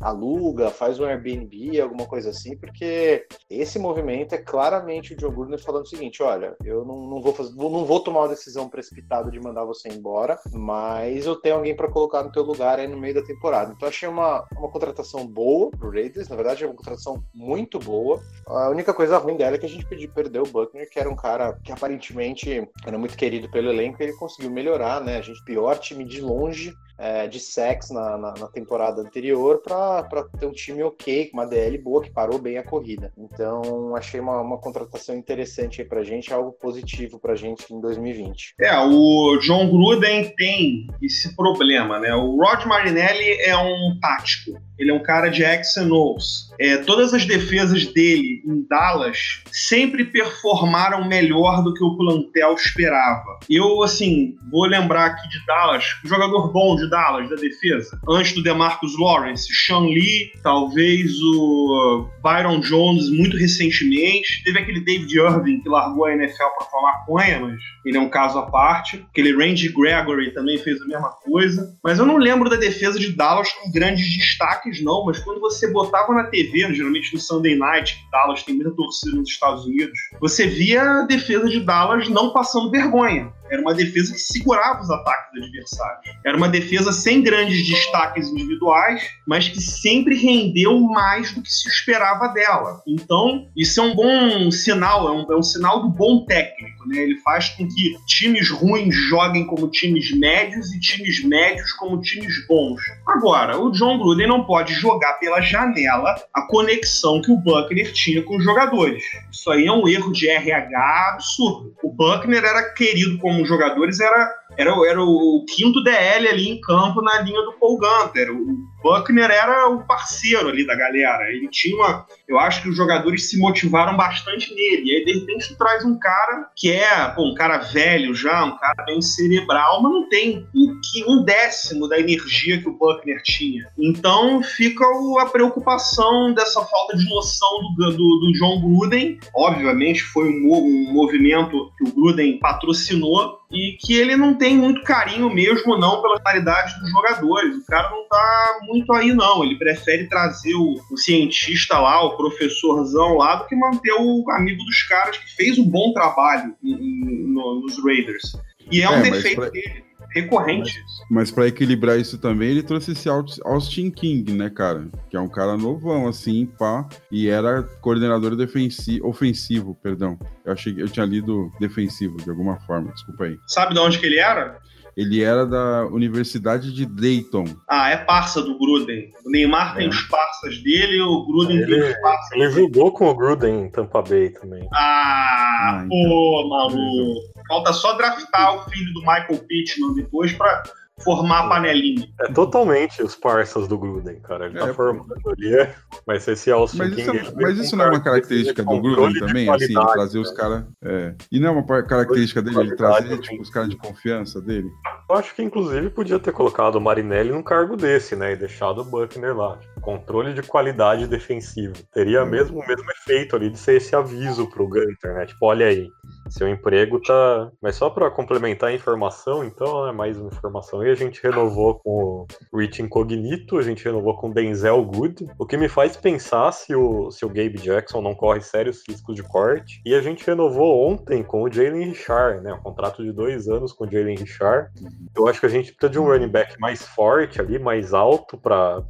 Speaker 5: Aluga, faz um Airbnb, alguma coisa assim, porque esse movimento é claramente o Gruden falando o seguinte: olha, eu não, não vou fazer, não vou tomar uma decisão precipitada de mandar você embora, mas eu tenho alguém para colocar no teu lugar aí no meio da temporada. Então achei uma, uma contratação boa pro Raiders, na verdade é uma contratação muito boa. A única coisa ruim dela é que a gente perdeu o Buckner, que era um cara que aparentemente era muito querido pelo elenco, e ele conseguiu melhorar, né? A gente pior time de longe é, de sex na, na, na temporada anterior para ter um time ok, com uma DL boa que parou bem a corrida. Então, achei uma, uma contratação interessante aí pra gente, algo positivo pra gente em 2020.
Speaker 6: É, o John Gruden tem esse problema, né? O Rod Marinelli é um tático. Ele é um cara de X and O's. É, todas as defesas dele em Dallas sempre performaram melhor do que o plantel esperava. Eu, assim, vou lembrar aqui de Dallas, um jogador bom de Dallas, da defesa, antes do DeMarcus Lawrence, Sean Lee, talvez o Byron Jones, muito recentemente. Teve aquele David Irving que largou a NFL para falar maconha, mas ele é um caso à parte. Aquele Randy Gregory também fez a mesma coisa. Mas eu não lembro da defesa de Dallas com grandes destaques, não. Mas quando você botava na TV, geralmente no Sunday Night, Dallas tem muita torcida nos Estados Unidos, você via a defesa de Dallas não passando vergonha. Era uma defesa que segurava os ataques do adversário. Era uma defesa sem grandes destaques individuais, mas que sempre rendeu mais do que se esperava dela. Então, isso é um bom sinal, é um, é um sinal do bom técnico. Né? Ele faz com que times ruins joguem como times médios e times médios como times bons. Agora, o John Gruden não pode jogar pela janela a conexão que o Buckner tinha com os jogadores. Isso aí é um erro de RH absurdo. O Buckner era querido como jogadores, era era, era o quinto DL ali em campo na linha do Paul Gunter. O Buckner era o parceiro ali da galera. Ele tinha uma. Eu acho que os jogadores se motivaram bastante nele. E aí, de repente, tu traz um cara que é pô, um cara velho já, um cara bem cerebral, mas não tem um, um décimo da energia que o Buckner tinha. Então fica a preocupação dessa falta de noção do, do, do John Gruden. Obviamente, foi um, um movimento que o Gruden patrocinou e que ele não tem muito carinho mesmo não pela qualidade dos jogadores. O cara não tá muito aí não. Ele prefere trazer o, o cientista lá, o professorzão lá, do que manter o amigo dos caras que fez um bom trabalho no, nos Raiders. E é, é um defeito pra... dele recorrente.
Speaker 3: Mas, mas para equilibrar isso também, ele trouxe esse Austin King, né, cara? Que é um cara novão, assim, pá, e era coordenador defensivo, ofensivo, perdão. Eu achei que eu tinha lido defensivo de alguma forma, desculpa aí.
Speaker 6: Sabe de onde que ele era?
Speaker 3: Ele era da Universidade de Dayton.
Speaker 6: Ah, é parça do Gruden. O Neymar é. tem os parças dele, o Gruden
Speaker 4: ele,
Speaker 6: tem os parças.
Speaker 4: Ele jogou com o Gruden em Tampa Bay também.
Speaker 6: Ah, ah pô, então. maluco. Falta só draftar o filho do Michael Pittman depois para formar a panelinha.
Speaker 4: É totalmente os parças do Gruden, cara. Ele tá é, tá formando ali, é. mas esse Austin
Speaker 3: mas
Speaker 4: King...
Speaker 3: Isso, mas isso não é uma característica do Gruden também, assim, trazer os caras... É. E não é uma característica dele, ele trazer tipo, os caras de confiança dele?
Speaker 4: Eu acho que, inclusive, podia ter colocado o Marinelli num cargo desse, né, e deixado o Buckner lá. Controle de qualidade defensivo. Teria mesmo o mesmo efeito ali de ser esse aviso pro Gunter, né, tipo, olha aí, seu emprego tá. Mas só para complementar a informação, então, né, mais uma informação aí, a gente renovou com o Rich Incognito, a gente renovou com Denzel Good, o que me faz pensar se o, se o Gabe Jackson não corre sérios riscos de corte. E a gente renovou ontem com o Jalen Richard, né? Um contrato de dois anos com o Jalen Richard. Eu acho que a gente precisa de um running back mais forte ali, mais alto, para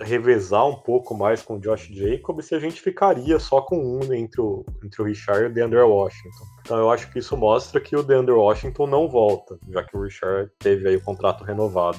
Speaker 4: revezar um pouco mais com o Josh Jacobs, e a gente ficaria só com um entre o, entre o Richard e o DeAndre Washington. Então eu acho que isso mostra que o DeAndre Washington não volta, já que o Richard teve aí o contrato renovado.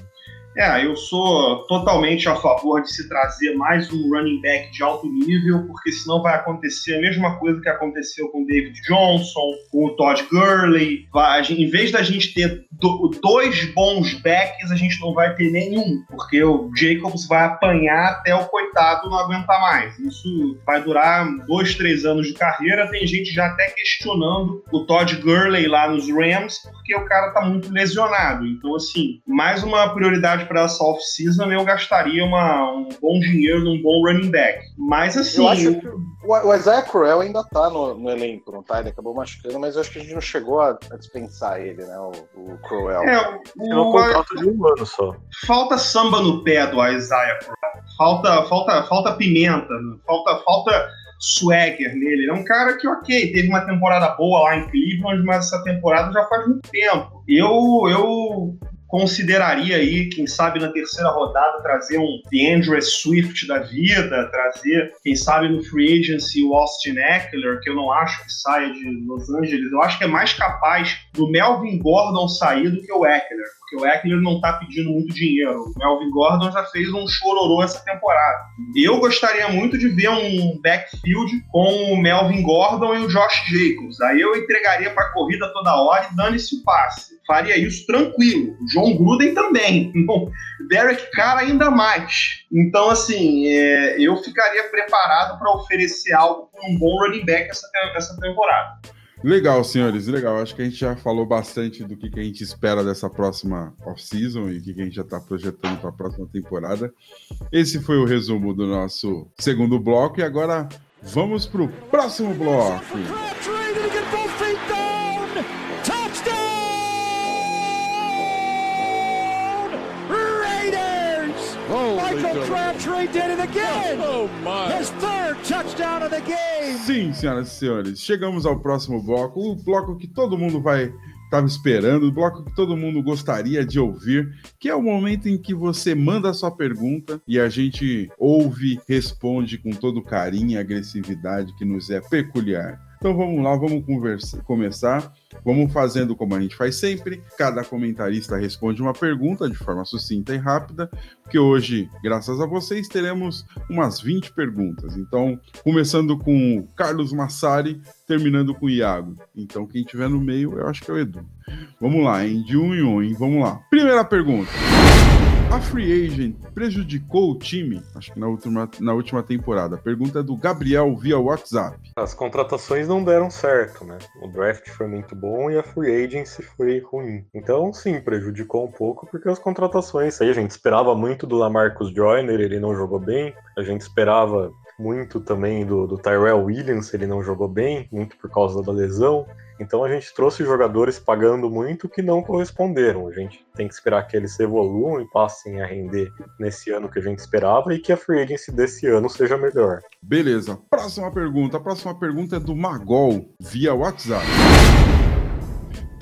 Speaker 6: É, eu sou totalmente a favor de se trazer mais um running back de alto nível, porque senão vai acontecer a mesma coisa que aconteceu com o David Johnson, com o Todd Gurley. Vai, em vez da gente ter do, dois bons backs, a gente não vai ter nenhum, porque o Jacobs vai apanhar até o coitado não aguentar mais. Isso vai durar dois, três anos de carreira. Tem gente já até questionando o Todd Gurley lá nos Rams, porque o cara tá muito lesionado. Então, assim, mais uma prioridade para essa off-season, eu gastaria uma, um bom dinheiro num bom running back. Mas, assim.
Speaker 5: Eu acho que o, o Isaiah Crowell ainda tá no, no, elenco, não tá? Ele acabou machucando, mas eu acho que a gente não chegou a, a dispensar ele, né? O, o Crowell.
Speaker 6: É, o,
Speaker 4: É um contrato de um ano só.
Speaker 6: falta samba no pé do Isaiah Crowell. Falta, falta, falta pimenta, né? falta, falta swagger nele. Ele é um cara que, ok, teve uma temporada boa lá em Cleveland, mas essa temporada já faz muito tempo. Eu, eu consideraria aí, quem sabe na terceira rodada, trazer um DeAndre Swift da vida, trazer, quem sabe no free agency o Austin Eckler, que eu não acho que saia de Los Angeles. Eu acho que é mais capaz do Melvin Gordon sair do que o Eckler, porque o Eckler não tá pedindo muito dinheiro. O Melvin Gordon já fez um chororô essa temporada. Eu gostaria muito de ver um backfield com o Melvin Gordon e o Josh Jacobs. Aí eu entregaria pra corrida toda hora e dane-se o passe. Faria isso tranquilo. O John Gruden também. [laughs] Não, Derek Carr ainda mais. Então, assim, é, eu ficaria preparado para oferecer algo com um bom running back essa, essa temporada.
Speaker 3: Legal, senhores, legal. Acho que a gente já falou bastante do que, que a gente espera dessa próxima off-season e o que, que a gente já está projetando para a próxima temporada. Esse foi o resumo do nosso segundo bloco e agora vamos para o próximo bloco.
Speaker 7: Michael Crabtree did it again. Oh my! His third touchdown of the game.
Speaker 3: Sim, senhoras e senhores, chegamos ao próximo bloco, o bloco que todo mundo vai estava esperando, o bloco que todo mundo gostaria de ouvir, que é o momento em que você manda a sua pergunta e a gente ouve, responde com todo carinho e agressividade que nos é peculiar. Então vamos lá, vamos conversa, começar. Vamos fazendo como a gente faz sempre. Cada comentarista responde uma pergunta de forma sucinta e rápida, porque hoje, graças a vocês, teremos umas 20 perguntas. Então, começando com o Carlos Massari, terminando com o Iago. Então, quem tiver no meio, eu acho que é o Edu. Vamos lá, hein? De um em um, hein? Vamos lá. Primeira pergunta. A free agent prejudicou o time? Acho que na última, na última temporada. Pergunta é do Gabriel via WhatsApp.
Speaker 4: As contratações não deram certo, né? O draft foi muito bom e a free agency foi ruim. Então, sim, prejudicou um pouco porque as contratações aí a gente esperava muito do Lamarcus Joyner, ele não jogou bem. A gente esperava muito também do, do Tyrell Williams, ele não jogou bem, muito por causa da lesão. Então a gente trouxe jogadores pagando muito que não corresponderam. A gente tem que esperar que eles evoluam e passem a render nesse ano que a gente esperava e que a free agency desse ano seja melhor.
Speaker 3: Beleza. Próxima pergunta. A próxima pergunta é do Magol via WhatsApp.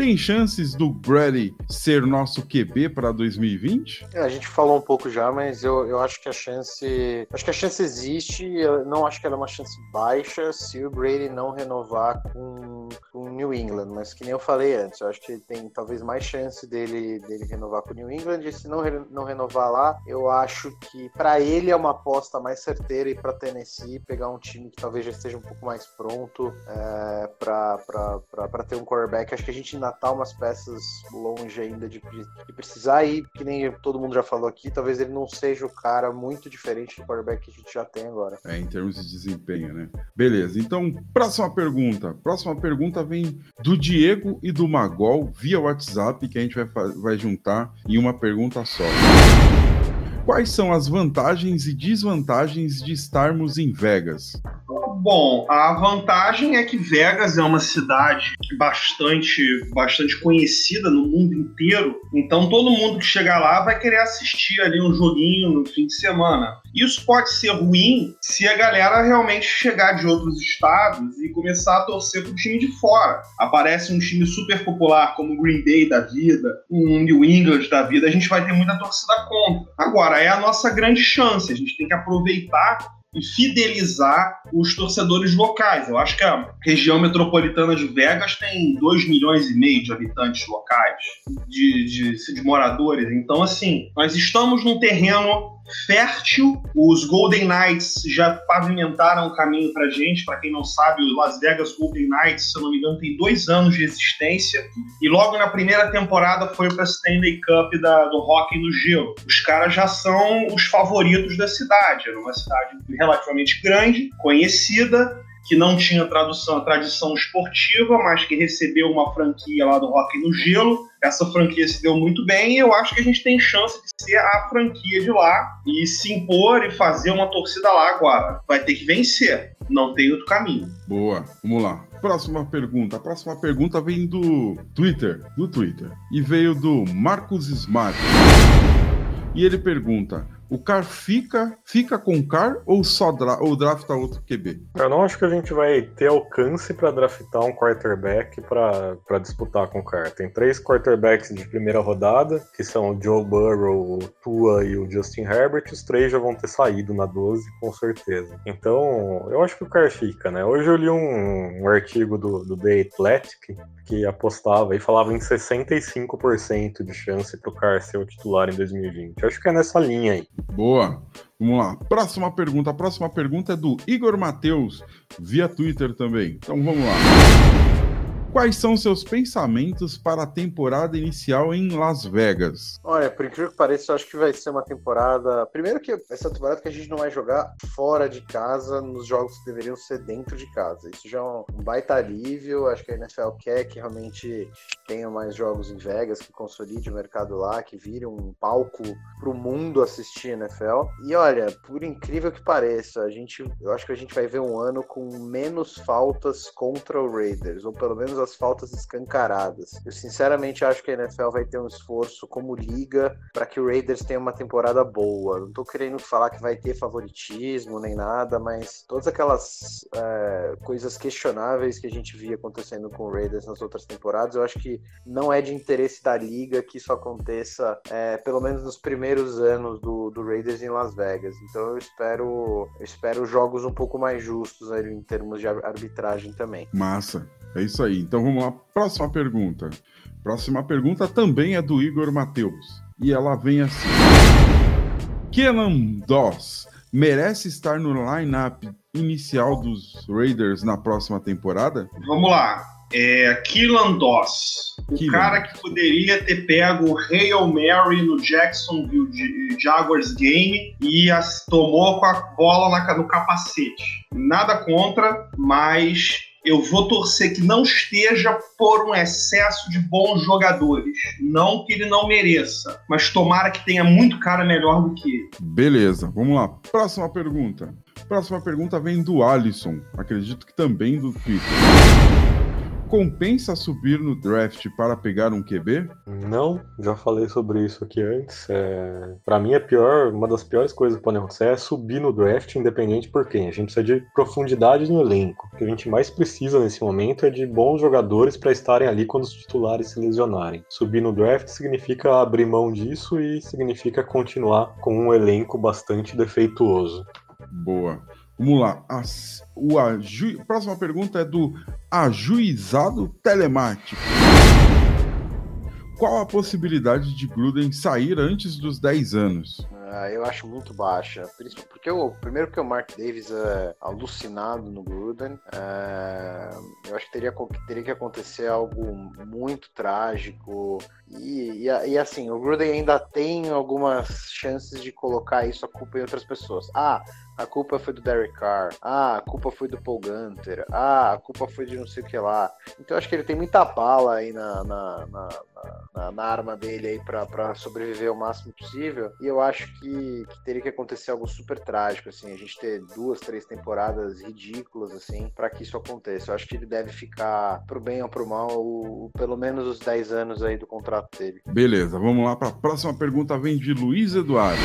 Speaker 3: Tem chances do Brady ser nosso QB para 2020?
Speaker 5: É, a gente falou um pouco já, mas eu, eu acho que a chance. Acho que a chance existe. Eu não acho que ela é uma chance baixa se o Brady não renovar com o New England. Mas que nem eu falei antes, eu acho que tem talvez mais chance dele, dele renovar com o New England. E se não, não renovar lá, eu acho que para ele é uma aposta mais certeira e para Tennessee pegar um time que talvez já esteja um pouco mais pronto é, para ter um quarterback. Acho que a gente ainda tá umas peças longe ainda de, de precisar ir, que nem todo mundo já falou aqui, talvez ele não seja o cara muito diferente do quarterback que a gente já tem agora.
Speaker 3: É, em termos de desempenho, né? Beleza. Então, próxima pergunta. Próxima pergunta vem do Diego e do Magol via WhatsApp, que a gente vai, vai juntar em uma pergunta só. Quais são as vantagens e desvantagens de estarmos em Vegas?
Speaker 6: Bom, a vantagem é que Vegas é uma cidade bastante, bastante conhecida no mundo inteiro, então todo mundo que chegar lá vai querer assistir ali um joguinho no fim de semana. Isso pode ser ruim se a galera realmente chegar de outros estados e começar a torcer pro time de fora. Aparece um time super popular como o Green Bay da vida, um New England da vida, a gente vai ter muita torcida contra. Agora, é a nossa grande chance, a gente tem que aproveitar e fidelizar os torcedores locais. Eu acho que a região metropolitana de Vegas tem 2 milhões e meio de habitantes locais, de, de, de moradores. Então, assim, nós estamos num terreno fértil. Os Golden Knights já pavimentaram o caminho para gente. Para quem não sabe, o Las Vegas Golden Knights, se eu não me engano, tem dois anos de existência. E logo na primeira temporada foi para Stanley Cup da, do Hockey no Gelo. Os caras já são os favoritos da cidade. Era uma cidade relativamente grande, conhecida que não tinha tradução, tradição esportiva, mas que recebeu uma franquia lá do Rock no Gelo. Essa franquia se deu muito bem e eu acho que a gente tem chance de ser a franquia de lá e se impor e fazer uma torcida lá agora. Vai ter que vencer, não tem outro caminho.
Speaker 3: Boa, vamos lá. Próxima pergunta. A próxima pergunta vem do Twitter, do Twitter, e veio do Marcos Smart. E ele pergunta: o Car fica, fica com o Car ou só dra ou drafta outro QB?
Speaker 4: Eu não acho que a gente vai ter alcance para draftar um quarterback para disputar com o Car. Tem três quarterbacks de primeira rodada, que são o Joe Burrow, o Tua e o Justin Herbert. Os três já vão ter saído na 12, com certeza. Então, eu acho que o Car fica, né? Hoje eu li um, um artigo do, do The Athletic que apostava e falava em 65% de chance para o Car ser o titular em 2020. Eu acho que é nessa linha aí.
Speaker 3: Boa. Vamos lá. Próxima pergunta. A próxima pergunta é do Igor Matheus, via Twitter também. Então vamos lá. Quais são seus pensamentos para a temporada inicial em Las Vegas?
Speaker 5: Olha, por incrível que pareça, eu acho que vai ser uma temporada. Primeiro que essa temporada que a gente não vai jogar fora de casa nos jogos que deveriam ser dentro de casa. Isso já é um baita alívio. Acho que a NFL quer que realmente tenha mais jogos em Vegas, que consolide o mercado lá, que vire um palco para o mundo assistir NFL. E olha, por incrível que pareça, a gente, eu acho que a gente vai ver um ano com menos faltas contra o Raiders, ou pelo menos as faltas escancaradas. Eu sinceramente acho que a NFL vai ter um esforço como liga para que o Raiders tenha uma temporada boa. Não tô querendo falar que vai ter favoritismo nem nada, mas todas aquelas é, coisas questionáveis que a gente via acontecendo com o Raiders nas outras temporadas, eu acho que não é de interesse da liga que isso aconteça, é, pelo menos nos primeiros anos do, do Raiders em Las Vegas. Então eu espero, eu espero jogos um pouco mais justos aí, em termos de arbitragem também.
Speaker 3: Massa. É isso aí. Então vamos lá. Próxima pergunta. Próxima pergunta também é do Igor Matheus. E ela vem assim. Kenan Doss merece estar no line-up inicial dos Raiders na próxima temporada?
Speaker 6: Vamos lá. É, Killan Doss, o cara que poderia ter pego o Hail Mary no Jacksonville Jaguars game e as, tomou com a bola na, no capacete. Nada contra, mas eu vou torcer que não esteja por um excesso de bons jogadores. Não que ele não mereça, mas tomara que tenha muito cara melhor do que ele.
Speaker 3: Beleza, vamos lá. Próxima pergunta. Próxima pergunta vem do Alisson, acredito que também do Twitter. Compensa subir no draft para pegar um QB?
Speaker 4: Não, já falei sobre isso aqui antes. É... Para mim, a pior, uma das piores coisas que podem acontecer é subir no draft, independente por quem. A gente precisa de profundidade no elenco. O que a gente mais precisa nesse momento é de bons jogadores para estarem ali quando os titulares se lesionarem. Subir no draft significa abrir mão disso e significa continuar com um elenco bastante defeituoso.
Speaker 3: Boa. Vamos lá. As, o aju... Próxima pergunta é do ajuizado telemático. Qual a possibilidade de Gruden sair antes dos 10 anos?
Speaker 5: Ah, eu acho muito baixa. Porque o primeiro que o Mark Davis é alucinado no Gruden. é, eu acho que teria, teria que acontecer algo muito trágico. E, e, e, assim, o Gruden ainda tem algumas chances de colocar isso a culpa em outras pessoas. Ah, a culpa foi do Derek Carr. Ah, a culpa foi do Paul Gunter. Ah, a culpa foi de não sei o que lá. Então eu acho que ele tem muita bala aí na, na, na, na, na arma dele aí pra sobreviver o máximo possível. E eu acho que, que teria que acontecer algo super trágico, assim, a gente ter duas, três temporadas ridículas, assim, para que isso aconteça. Eu acho que ele deve ficar, pro bem ou pro mal, pelo menos os 10 anos aí do contrato dele.
Speaker 3: Beleza, vamos lá para a próxima pergunta. Vem de Luiz Eduardo.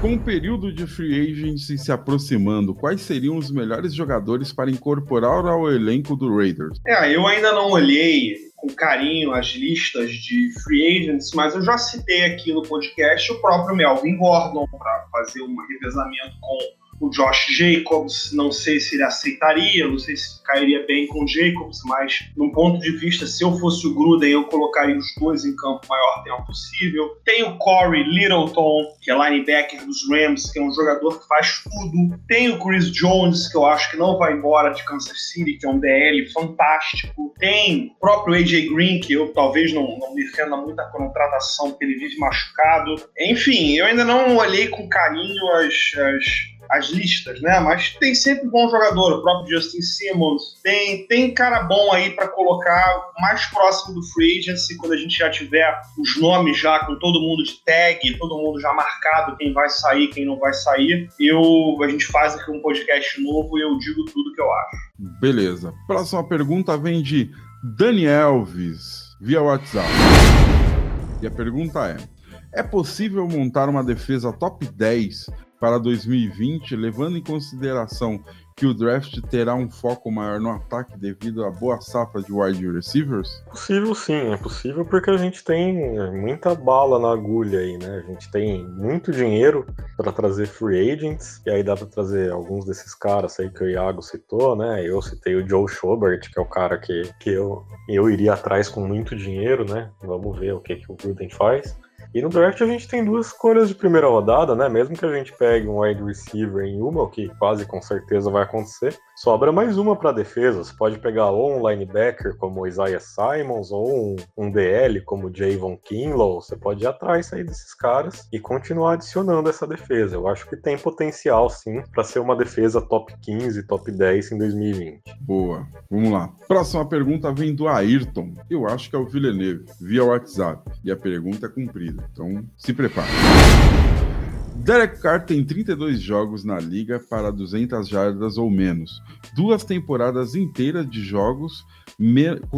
Speaker 3: Com o período de free agency se aproximando, quais seriam os melhores jogadores para incorporar ao elenco do Raiders?
Speaker 6: É, eu ainda não olhei com carinho as listas de free agents, mas eu já citei aqui no podcast o próprio Melvin Gordon para fazer um revezamento com o Josh Jacobs, não sei se ele aceitaria, não sei se cairia bem com o Jacobs, mas num ponto de vista, se eu fosse o Gruden, eu colocaria os dois em campo o maior tempo possível. Tem o Corey Littleton, que é linebacker dos Rams, que é um jogador que faz tudo. Tem o Chris Jones, que eu acho que não vai embora de Kansas City, que é um DL fantástico. Tem o próprio AJ Green, que eu talvez não, não defenda muito a contratação, porque ele vive machucado. Enfim, eu ainda não olhei com carinho as, as as listas, né? Mas tem sempre bom jogador, o próprio Justin Simmons. Tem, tem cara bom aí para colocar mais próximo do free agency, quando a gente já tiver os nomes já com todo mundo de tag, todo mundo já marcado, quem vai sair, quem não vai sair. Eu, a gente faz aqui um podcast novo e eu digo tudo que eu acho.
Speaker 3: Beleza. Próxima pergunta vem de Dani Elves, via WhatsApp. E a pergunta é: é possível montar uma defesa top 10 para 2020, levando em consideração que o draft terá um foco maior no ataque devido à boa safra de wide receivers?
Speaker 4: Possível sim, é possível porque a gente tem muita bala na agulha aí, né? A gente tem muito dinheiro para trazer free agents, e aí dá para trazer alguns desses caras aí que o Iago citou, né? Eu citei o Joe Schobert, que é o cara que, que eu, eu iria atrás com muito dinheiro, né? Vamos ver o que, que o Gruden faz. E no draft a gente tem duas escolhas de primeira rodada, né? Mesmo que a gente pegue um wide receiver em uma, o que quase com certeza vai acontecer, sobra mais uma para defesa. Você pode pegar ou um linebacker como Isaiah Simons, ou um, um DL como Javon Kinlaw. Você pode ir atrás aí desses caras e continuar adicionando essa defesa. Eu acho que tem potencial sim para ser uma defesa top 15, top 10 em 2020.
Speaker 3: Boa. Vamos lá. Próxima pergunta vem do Ayrton. Eu acho que é o Villeneuve, via WhatsApp. E a pergunta é cumprida. Então, se prepare. Derek Carr tem 32 jogos na liga para 200 jardas ou menos. Duas temporadas inteiras de jogos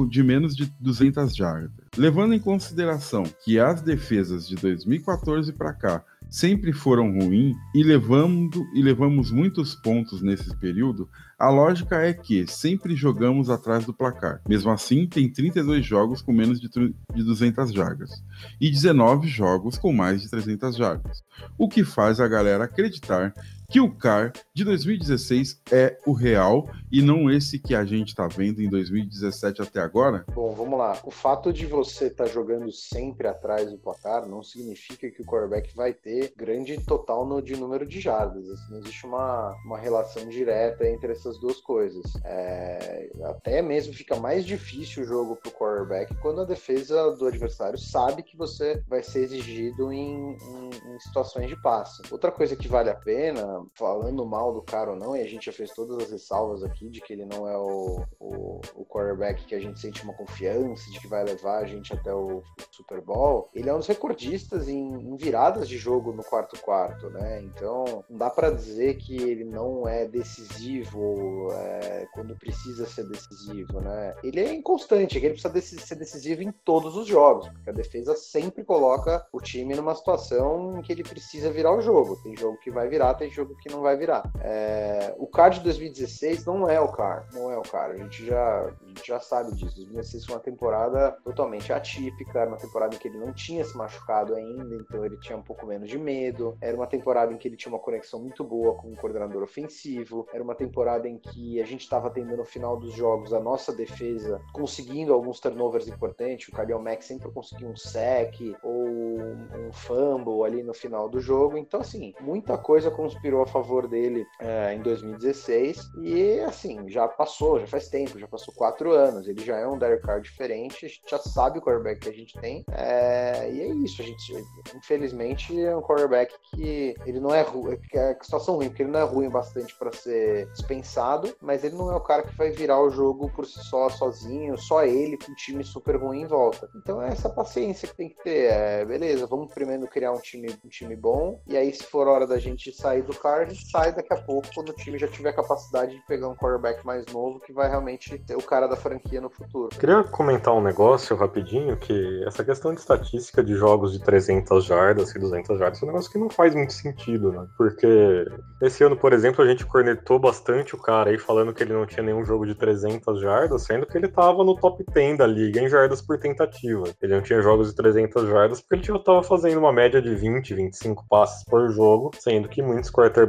Speaker 3: de menos de 200 jardas. Levando em consideração que as defesas de 2014 para cá sempre foram ruins e, levando, e levamos muitos pontos nesse período, a lógica é que sempre jogamos atrás do placar. Mesmo assim, tem 32 jogos com menos de, de 200 jardas e 19 jogos com mais de 300 jardas, o que faz a galera acreditar que o CAR de 2016 é o real e não esse que a gente está vendo em 2017 até agora?
Speaker 5: Bom, vamos lá. O fato de você estar tá jogando sempre atrás do placar não significa que o quarterback vai ter grande total no, de número de jardas. Assim, não existe uma, uma relação direta entre essas duas coisas. É, até mesmo fica mais difícil o jogo para o quarterback quando a defesa do adversário sabe que você vai ser exigido em, em, em situações de passe. Outra coisa que vale a pena falando mal do cara ou não, e a gente já fez todas as ressalvas aqui de que ele não é o, o, o quarterback que a gente sente uma confiança, de que vai levar a gente até o Super Bowl, ele é um dos recordistas em, em viradas de jogo no quarto-quarto, né? Então, não dá para dizer que ele não é decisivo é, quando precisa ser decisivo, né? Ele é inconstante, ele precisa ser decisivo em todos os jogos, porque a defesa sempre coloca o time numa situação em que ele precisa virar o jogo. Tem jogo que vai virar, tem jogo jogo que não vai virar. É, o CAR de 2016 não é o CAR, não é o CAR. A gente já, a gente já sabe disso. 2016 foi uma temporada totalmente atípica, uma temporada em que ele não tinha se machucado ainda, então ele tinha um pouco menos de medo. Era uma temporada em que ele tinha uma conexão muito boa com o coordenador ofensivo. Era uma temporada em que a gente estava tendo no final dos jogos a nossa defesa conseguindo alguns turnovers importantes. O Khalil Mack sempre conseguiu um sec ou um fumble ali no final do jogo. Então, assim, muita coisa conspirou a favor dele é, em 2016 e assim, já passou, já faz tempo, já passou quatro anos, ele já é um Derek Carr diferente, a gente já sabe o quarterback que a gente tem. É, e é isso, a gente infelizmente é um quarterback que ele não é ruim, é a situação ruim, porque ele não é ruim bastante para ser dispensado, mas ele não é o cara que vai virar o jogo por si só, sozinho, só ele com um time super ruim em volta. Então é essa paciência que tem que ter, é, beleza, vamos primeiro criar um time, um time bom, e aí se for hora da gente sair do a gente sai daqui a pouco quando o time já tiver capacidade de pegar um quarterback mais novo que vai realmente ser o cara da franquia no futuro.
Speaker 4: Queria comentar um negócio rapidinho, que essa questão de estatística de jogos de 300 jardas e 200 jardas é um negócio que não faz muito sentido, né? Porque esse ano, por exemplo, a gente cornetou bastante o cara aí falando que ele não tinha nenhum jogo de 300 jardas, sendo que ele tava no top 10 da liga em jardas por tentativa. Ele não tinha jogos de 300 jardas porque ele já tava fazendo uma média de 20, 25 passes por jogo, sendo que muitos quarterbacks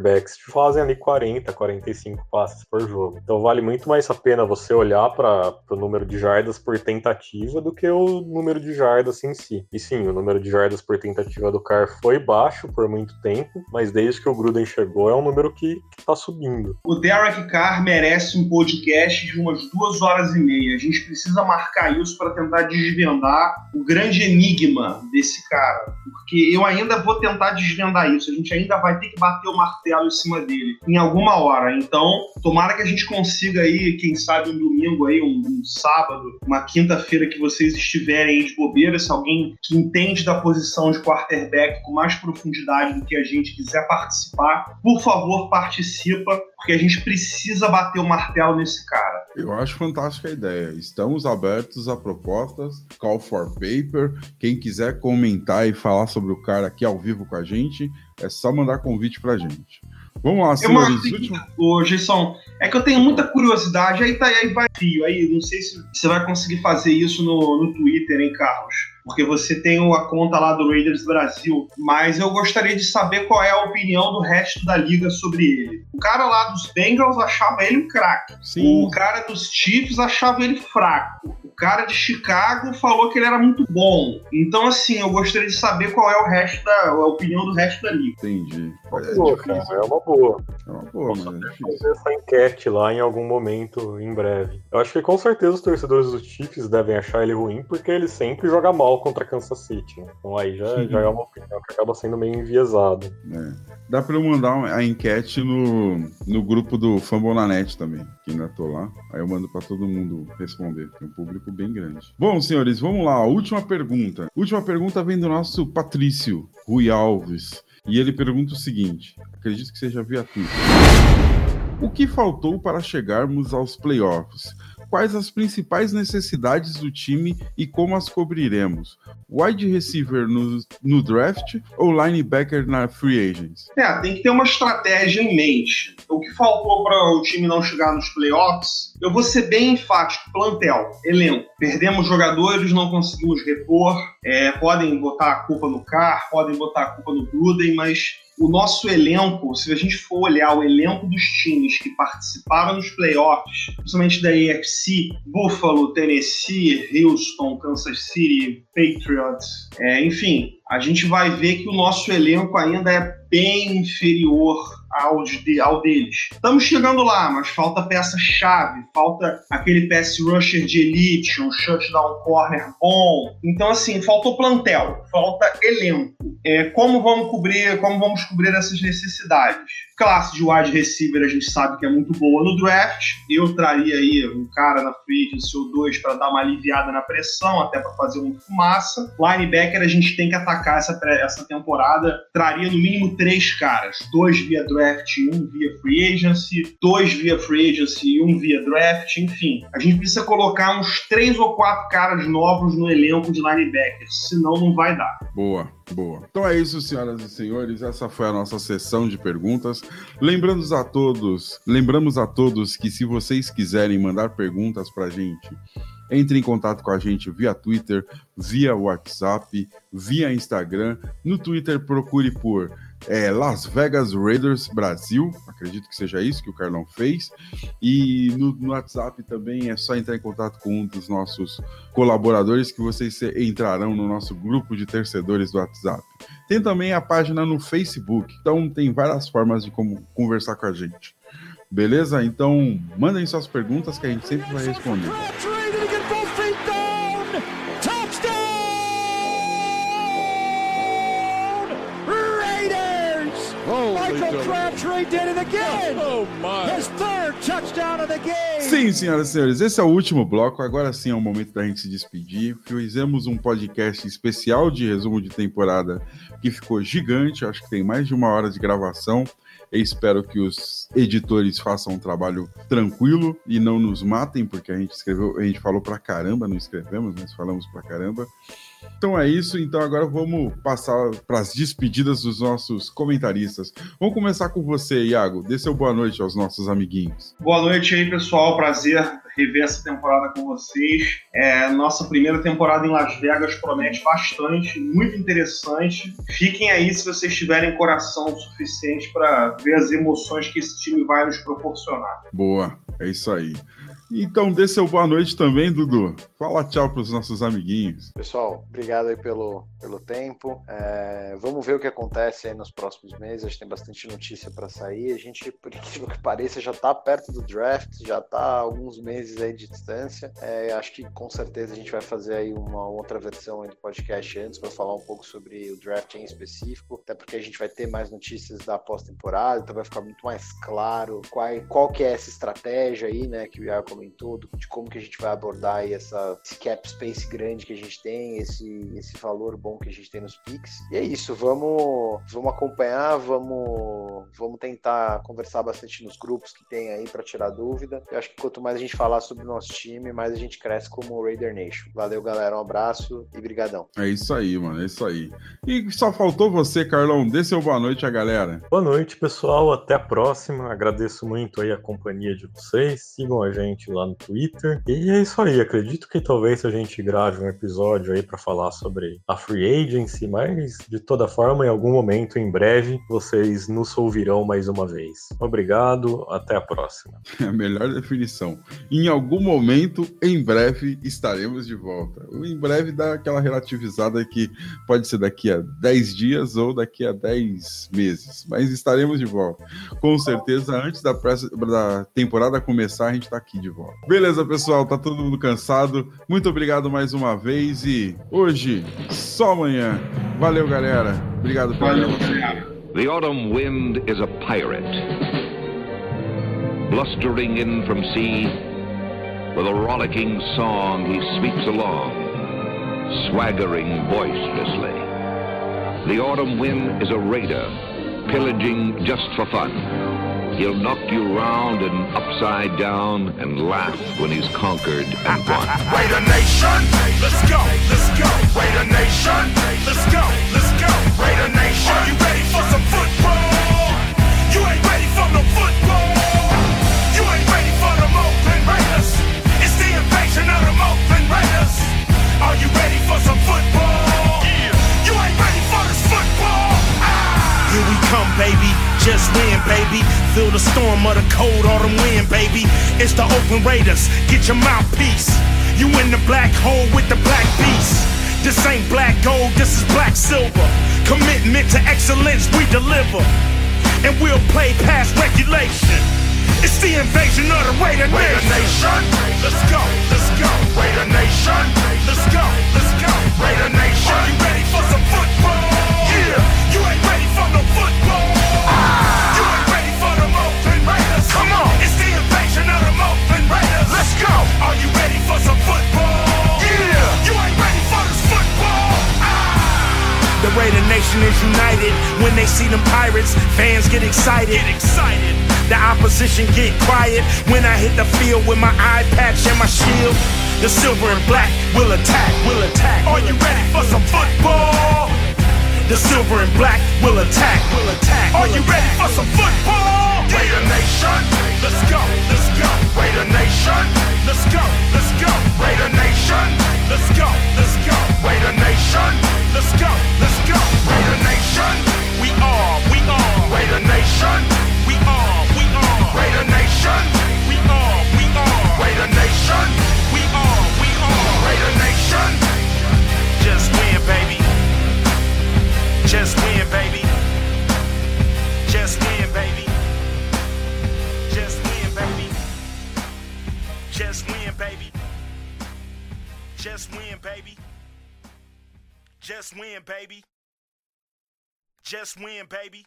Speaker 4: fazem ali 40, 45 passes por jogo. Então vale muito mais a pena você olhar para o número de jardas por tentativa do que o número de jardas em si. E sim, o número de jardas por tentativa do Carr foi baixo por muito tempo, mas desde que o Gruden chegou é um número que, que tá subindo.
Speaker 6: O Derek Carr merece um podcast de umas duas horas e meia. A gente precisa marcar isso para tentar desvendar o grande enigma desse cara. Porque eu ainda vou tentar desvendar isso. A gente ainda vai ter que bater o martelo em cima dele em alguma hora. Então, tomara que a gente consiga aí, quem sabe, um domingo aí, um, um sábado, uma quinta-feira que vocês estiverem aí de bobeira, se alguém que entende da posição de quarterback com mais profundidade do que a gente quiser participar, por favor, participa, porque a gente precisa bater o martelo nesse cara.
Speaker 3: Eu acho fantástica a ideia. Estamos abertos a propostas, call for paper. Quem quiser comentar e falar sobre o cara aqui ao vivo com a gente, é só mandar convite pra gente. Vamos lá, senhores.
Speaker 6: Eu, último... Ô, Gerson, é que eu tenho muita curiosidade, aí tá aí vai fio. Aí não sei se você vai conseguir fazer isso no, no Twitter, hein, Carlos? Porque você tem a conta lá do Raiders Brasil, mas eu gostaria de saber qual é a opinião do resto da liga sobre ele. O cara lá dos Bengals achava ele um craque. O cara dos Chiefs achava ele fraco cara de Chicago falou que ele era muito bom. Então, assim, eu gostaria de saber qual é o resto da a opinião do resto da liga.
Speaker 3: Entendi.
Speaker 4: É, boa, cara, é uma boa.
Speaker 3: É uma boa, mas é
Speaker 4: fazer essa enquete lá em algum momento, em breve. Eu acho que com certeza os torcedores dos Chiefs devem achar ele ruim, porque ele sempre joga mal contra Kansas City. Né? Então aí já, já é uma opinião que acaba sendo meio enviesada.
Speaker 3: É. Dá pra eu mandar a enquete no, no grupo do Fambonanet também, que ainda tô lá. Aí eu mando pra todo mundo responder. Tem um público bem grande. Bom, senhores, vamos lá. Última pergunta. Última pergunta vem do nosso Patrício Rui Alves. E ele pergunta o seguinte: acredito que seja via Twitter. O que faltou para chegarmos aos playoffs? Quais as principais necessidades do time e como as cobriremos? Wide receiver no, no draft ou linebacker na free agents?
Speaker 6: É, tem que ter uma estratégia em mente. O que faltou para o time não chegar nos playoffs, eu vou ser bem enfático: plantel, elenco. Perdemos jogadores, não conseguimos repor. É, podem botar a culpa no Car, podem botar a culpa no Gruden, mas o nosso elenco, se a gente for olhar o elenco dos times que participaram dos playoffs, principalmente da AFC, Buffalo, Tennessee, Houston, Kansas City, Patriots, é, enfim, a gente vai ver que o nosso elenco ainda é bem inferior ao, de, ao deles. Estamos chegando lá, mas falta peça-chave, falta aquele pass rusher de elite, um shutdown corner bom. Então, assim, faltou plantel, falta elenco. É, como vamos cobrir, como vamos cobrir essas necessidades? Classe de wide receiver a gente sabe que é muito boa no draft. Eu traria aí um cara na free agency ou dois para dar uma aliviada na pressão, até para fazer uma fumaça. Linebacker a gente tem que atacar essa, essa temporada. Traria no mínimo três caras, dois via draft um via free agency, dois via free agency e um via draft, enfim. A gente precisa colocar uns três ou quatro caras novos no elenco de linebackers, senão não vai dar.
Speaker 3: Boa. Boa. Então é isso, senhoras e senhores. Essa foi a nossa sessão de perguntas. Lembrando a todos, lembramos a todos que se vocês quiserem mandar perguntas para a gente, entre em contato com a gente via Twitter, via WhatsApp, via Instagram. No Twitter procure por é, Las Vegas Raiders Brasil, acredito que seja isso que o Carlão fez. E no, no, WhatsApp também é só entrar em contato com um dos nossos colaboradores que vocês entrarão no nosso grupo de torcedores do WhatsApp. Tem também a página no Facebook, então tem várias formas de como conversar com a gente. Beleza? Então mandem suas perguntas que a gente sempre vai responder. Oh, sim, senhoras e senhores, esse é o último bloco. Agora sim é o momento da gente se despedir. Fizemos um podcast especial de resumo de temporada que ficou gigante. Acho que tem mais de uma hora de gravação. Eu espero que os editores façam um trabalho tranquilo e não nos matem, porque a gente escreveu, a gente falou pra caramba, não escrevemos, mas falamos pra caramba. Então é isso, então agora vamos passar para as despedidas dos nossos comentaristas. Vamos começar com você, Iago. Dê seu boa noite aos nossos amiguinhos.
Speaker 6: Boa noite aí, pessoal. Prazer rever essa temporada com vocês. É, nossa primeira temporada em Las Vegas promete bastante, muito interessante. Fiquem aí se vocês tiverem coração suficiente para ver as emoções que esse time vai nos proporcionar.
Speaker 3: Boa, é isso aí. Então, dê seu boa noite também, Dudu. Fala tchau para os nossos amiguinhos.
Speaker 5: Pessoal, obrigado aí pelo, pelo tempo. É, vamos ver o que acontece aí nos próximos meses. A gente tem bastante notícia para sair. A gente, por incrível que pareça, já está perto do draft, já está alguns meses aí de distância. É, acho que com certeza a gente vai fazer aí uma outra versão do podcast antes para falar um pouco sobre o draft em específico, até porque a gente vai ter mais notícias da pós-temporada, então vai ficar muito mais claro qual, qual que é essa estratégia aí, né, que o Iago comentou, de como que a gente vai abordar aí essa, esse cap space grande que a gente tem, esse, esse valor bom que a gente tem nos picks. E é isso, vamos, vamos acompanhar, vamos, vamos tentar conversar bastante nos grupos que tem aí para tirar dúvida. Eu acho que quanto mais a gente falar sobre o nosso time, mais a gente cresce como Raider Nation. Valeu, galera, um abraço e brigadão.
Speaker 3: É isso aí, mano, é isso aí. E só faltou você, Carlão. Dê seu boa noite à galera.
Speaker 4: Boa noite, pessoal. Até a próxima. Agradeço muito aí a companhia de vocês. Sigam a gente lá no Twitter. E é isso aí. Acredito que talvez a gente grave um episódio aí para falar sobre a free agency, mas de toda forma, em algum momento, em breve, vocês nos ouvirão mais uma vez. Obrigado, até a próxima. [laughs]
Speaker 3: É a melhor definição. Em algum momento, em breve, estaremos de volta. Em breve dá aquela relativizada que pode ser daqui a 10 dias ou daqui a 10 meses, mas estaremos de volta. Com certeza, antes da, da temporada começar, a gente está aqui de volta. Beleza, pessoal, tá todo mundo cansado. Muito obrigado mais uma vez e hoje, só amanhã. Valeu, galera. Obrigado pela
Speaker 6: Valeu, galera.
Speaker 8: The autumn wind is a pirate, blustering in from sea. With a rollicking song, he sweeps along, swaggering boisterously. The autumn wind is a raider, pillaging just for fun. He'll knock you round and upside down and laugh when he's conquered and won. [laughs]
Speaker 2: Raider Nation, let's go, let's go. Raider Nation, let's go, let's go. Raider Nation, are you ready for some football? You ain't Feel the storm of the cold autumn wind, baby. It's the Oakland Raiders. Get your mouthpiece. You in the black hole with the black beast. This ain't black gold, this is black silver. Commitment to excellence, we deliver. And we'll play past regulation. It's the invasion of the Raider, Nation. Raider Nation. Let's go, let's go. Raider Nation. Let's go, let's go. Raider Nation. Are you ready for some some football? Yeah. You ain't ready for this football. The Raider Nation is united when they see them pirates. Fans get excited. Get excited. The opposition get quiet when I hit the field with my eye patch and my shield. The silver and black will attack. Will attack. Are you ready for some football? The silver and black will attack. Will attack. Are you ready for some football? Raider Nation, let's go, let's go. Raider Nation, let's go, let's go. Raider Nation, let's go, let's go. Raider Nation, let's go, let's go. Raider Nation, we are, we are. Raider Nation, we are, we are. Raider Nation, we are, we are. Raider Nation, we are, we are. Raider Nation, just win, baby. Just win, baby. Just win, baby. Just win, baby. Just win, baby. Just win, baby. Just win, baby.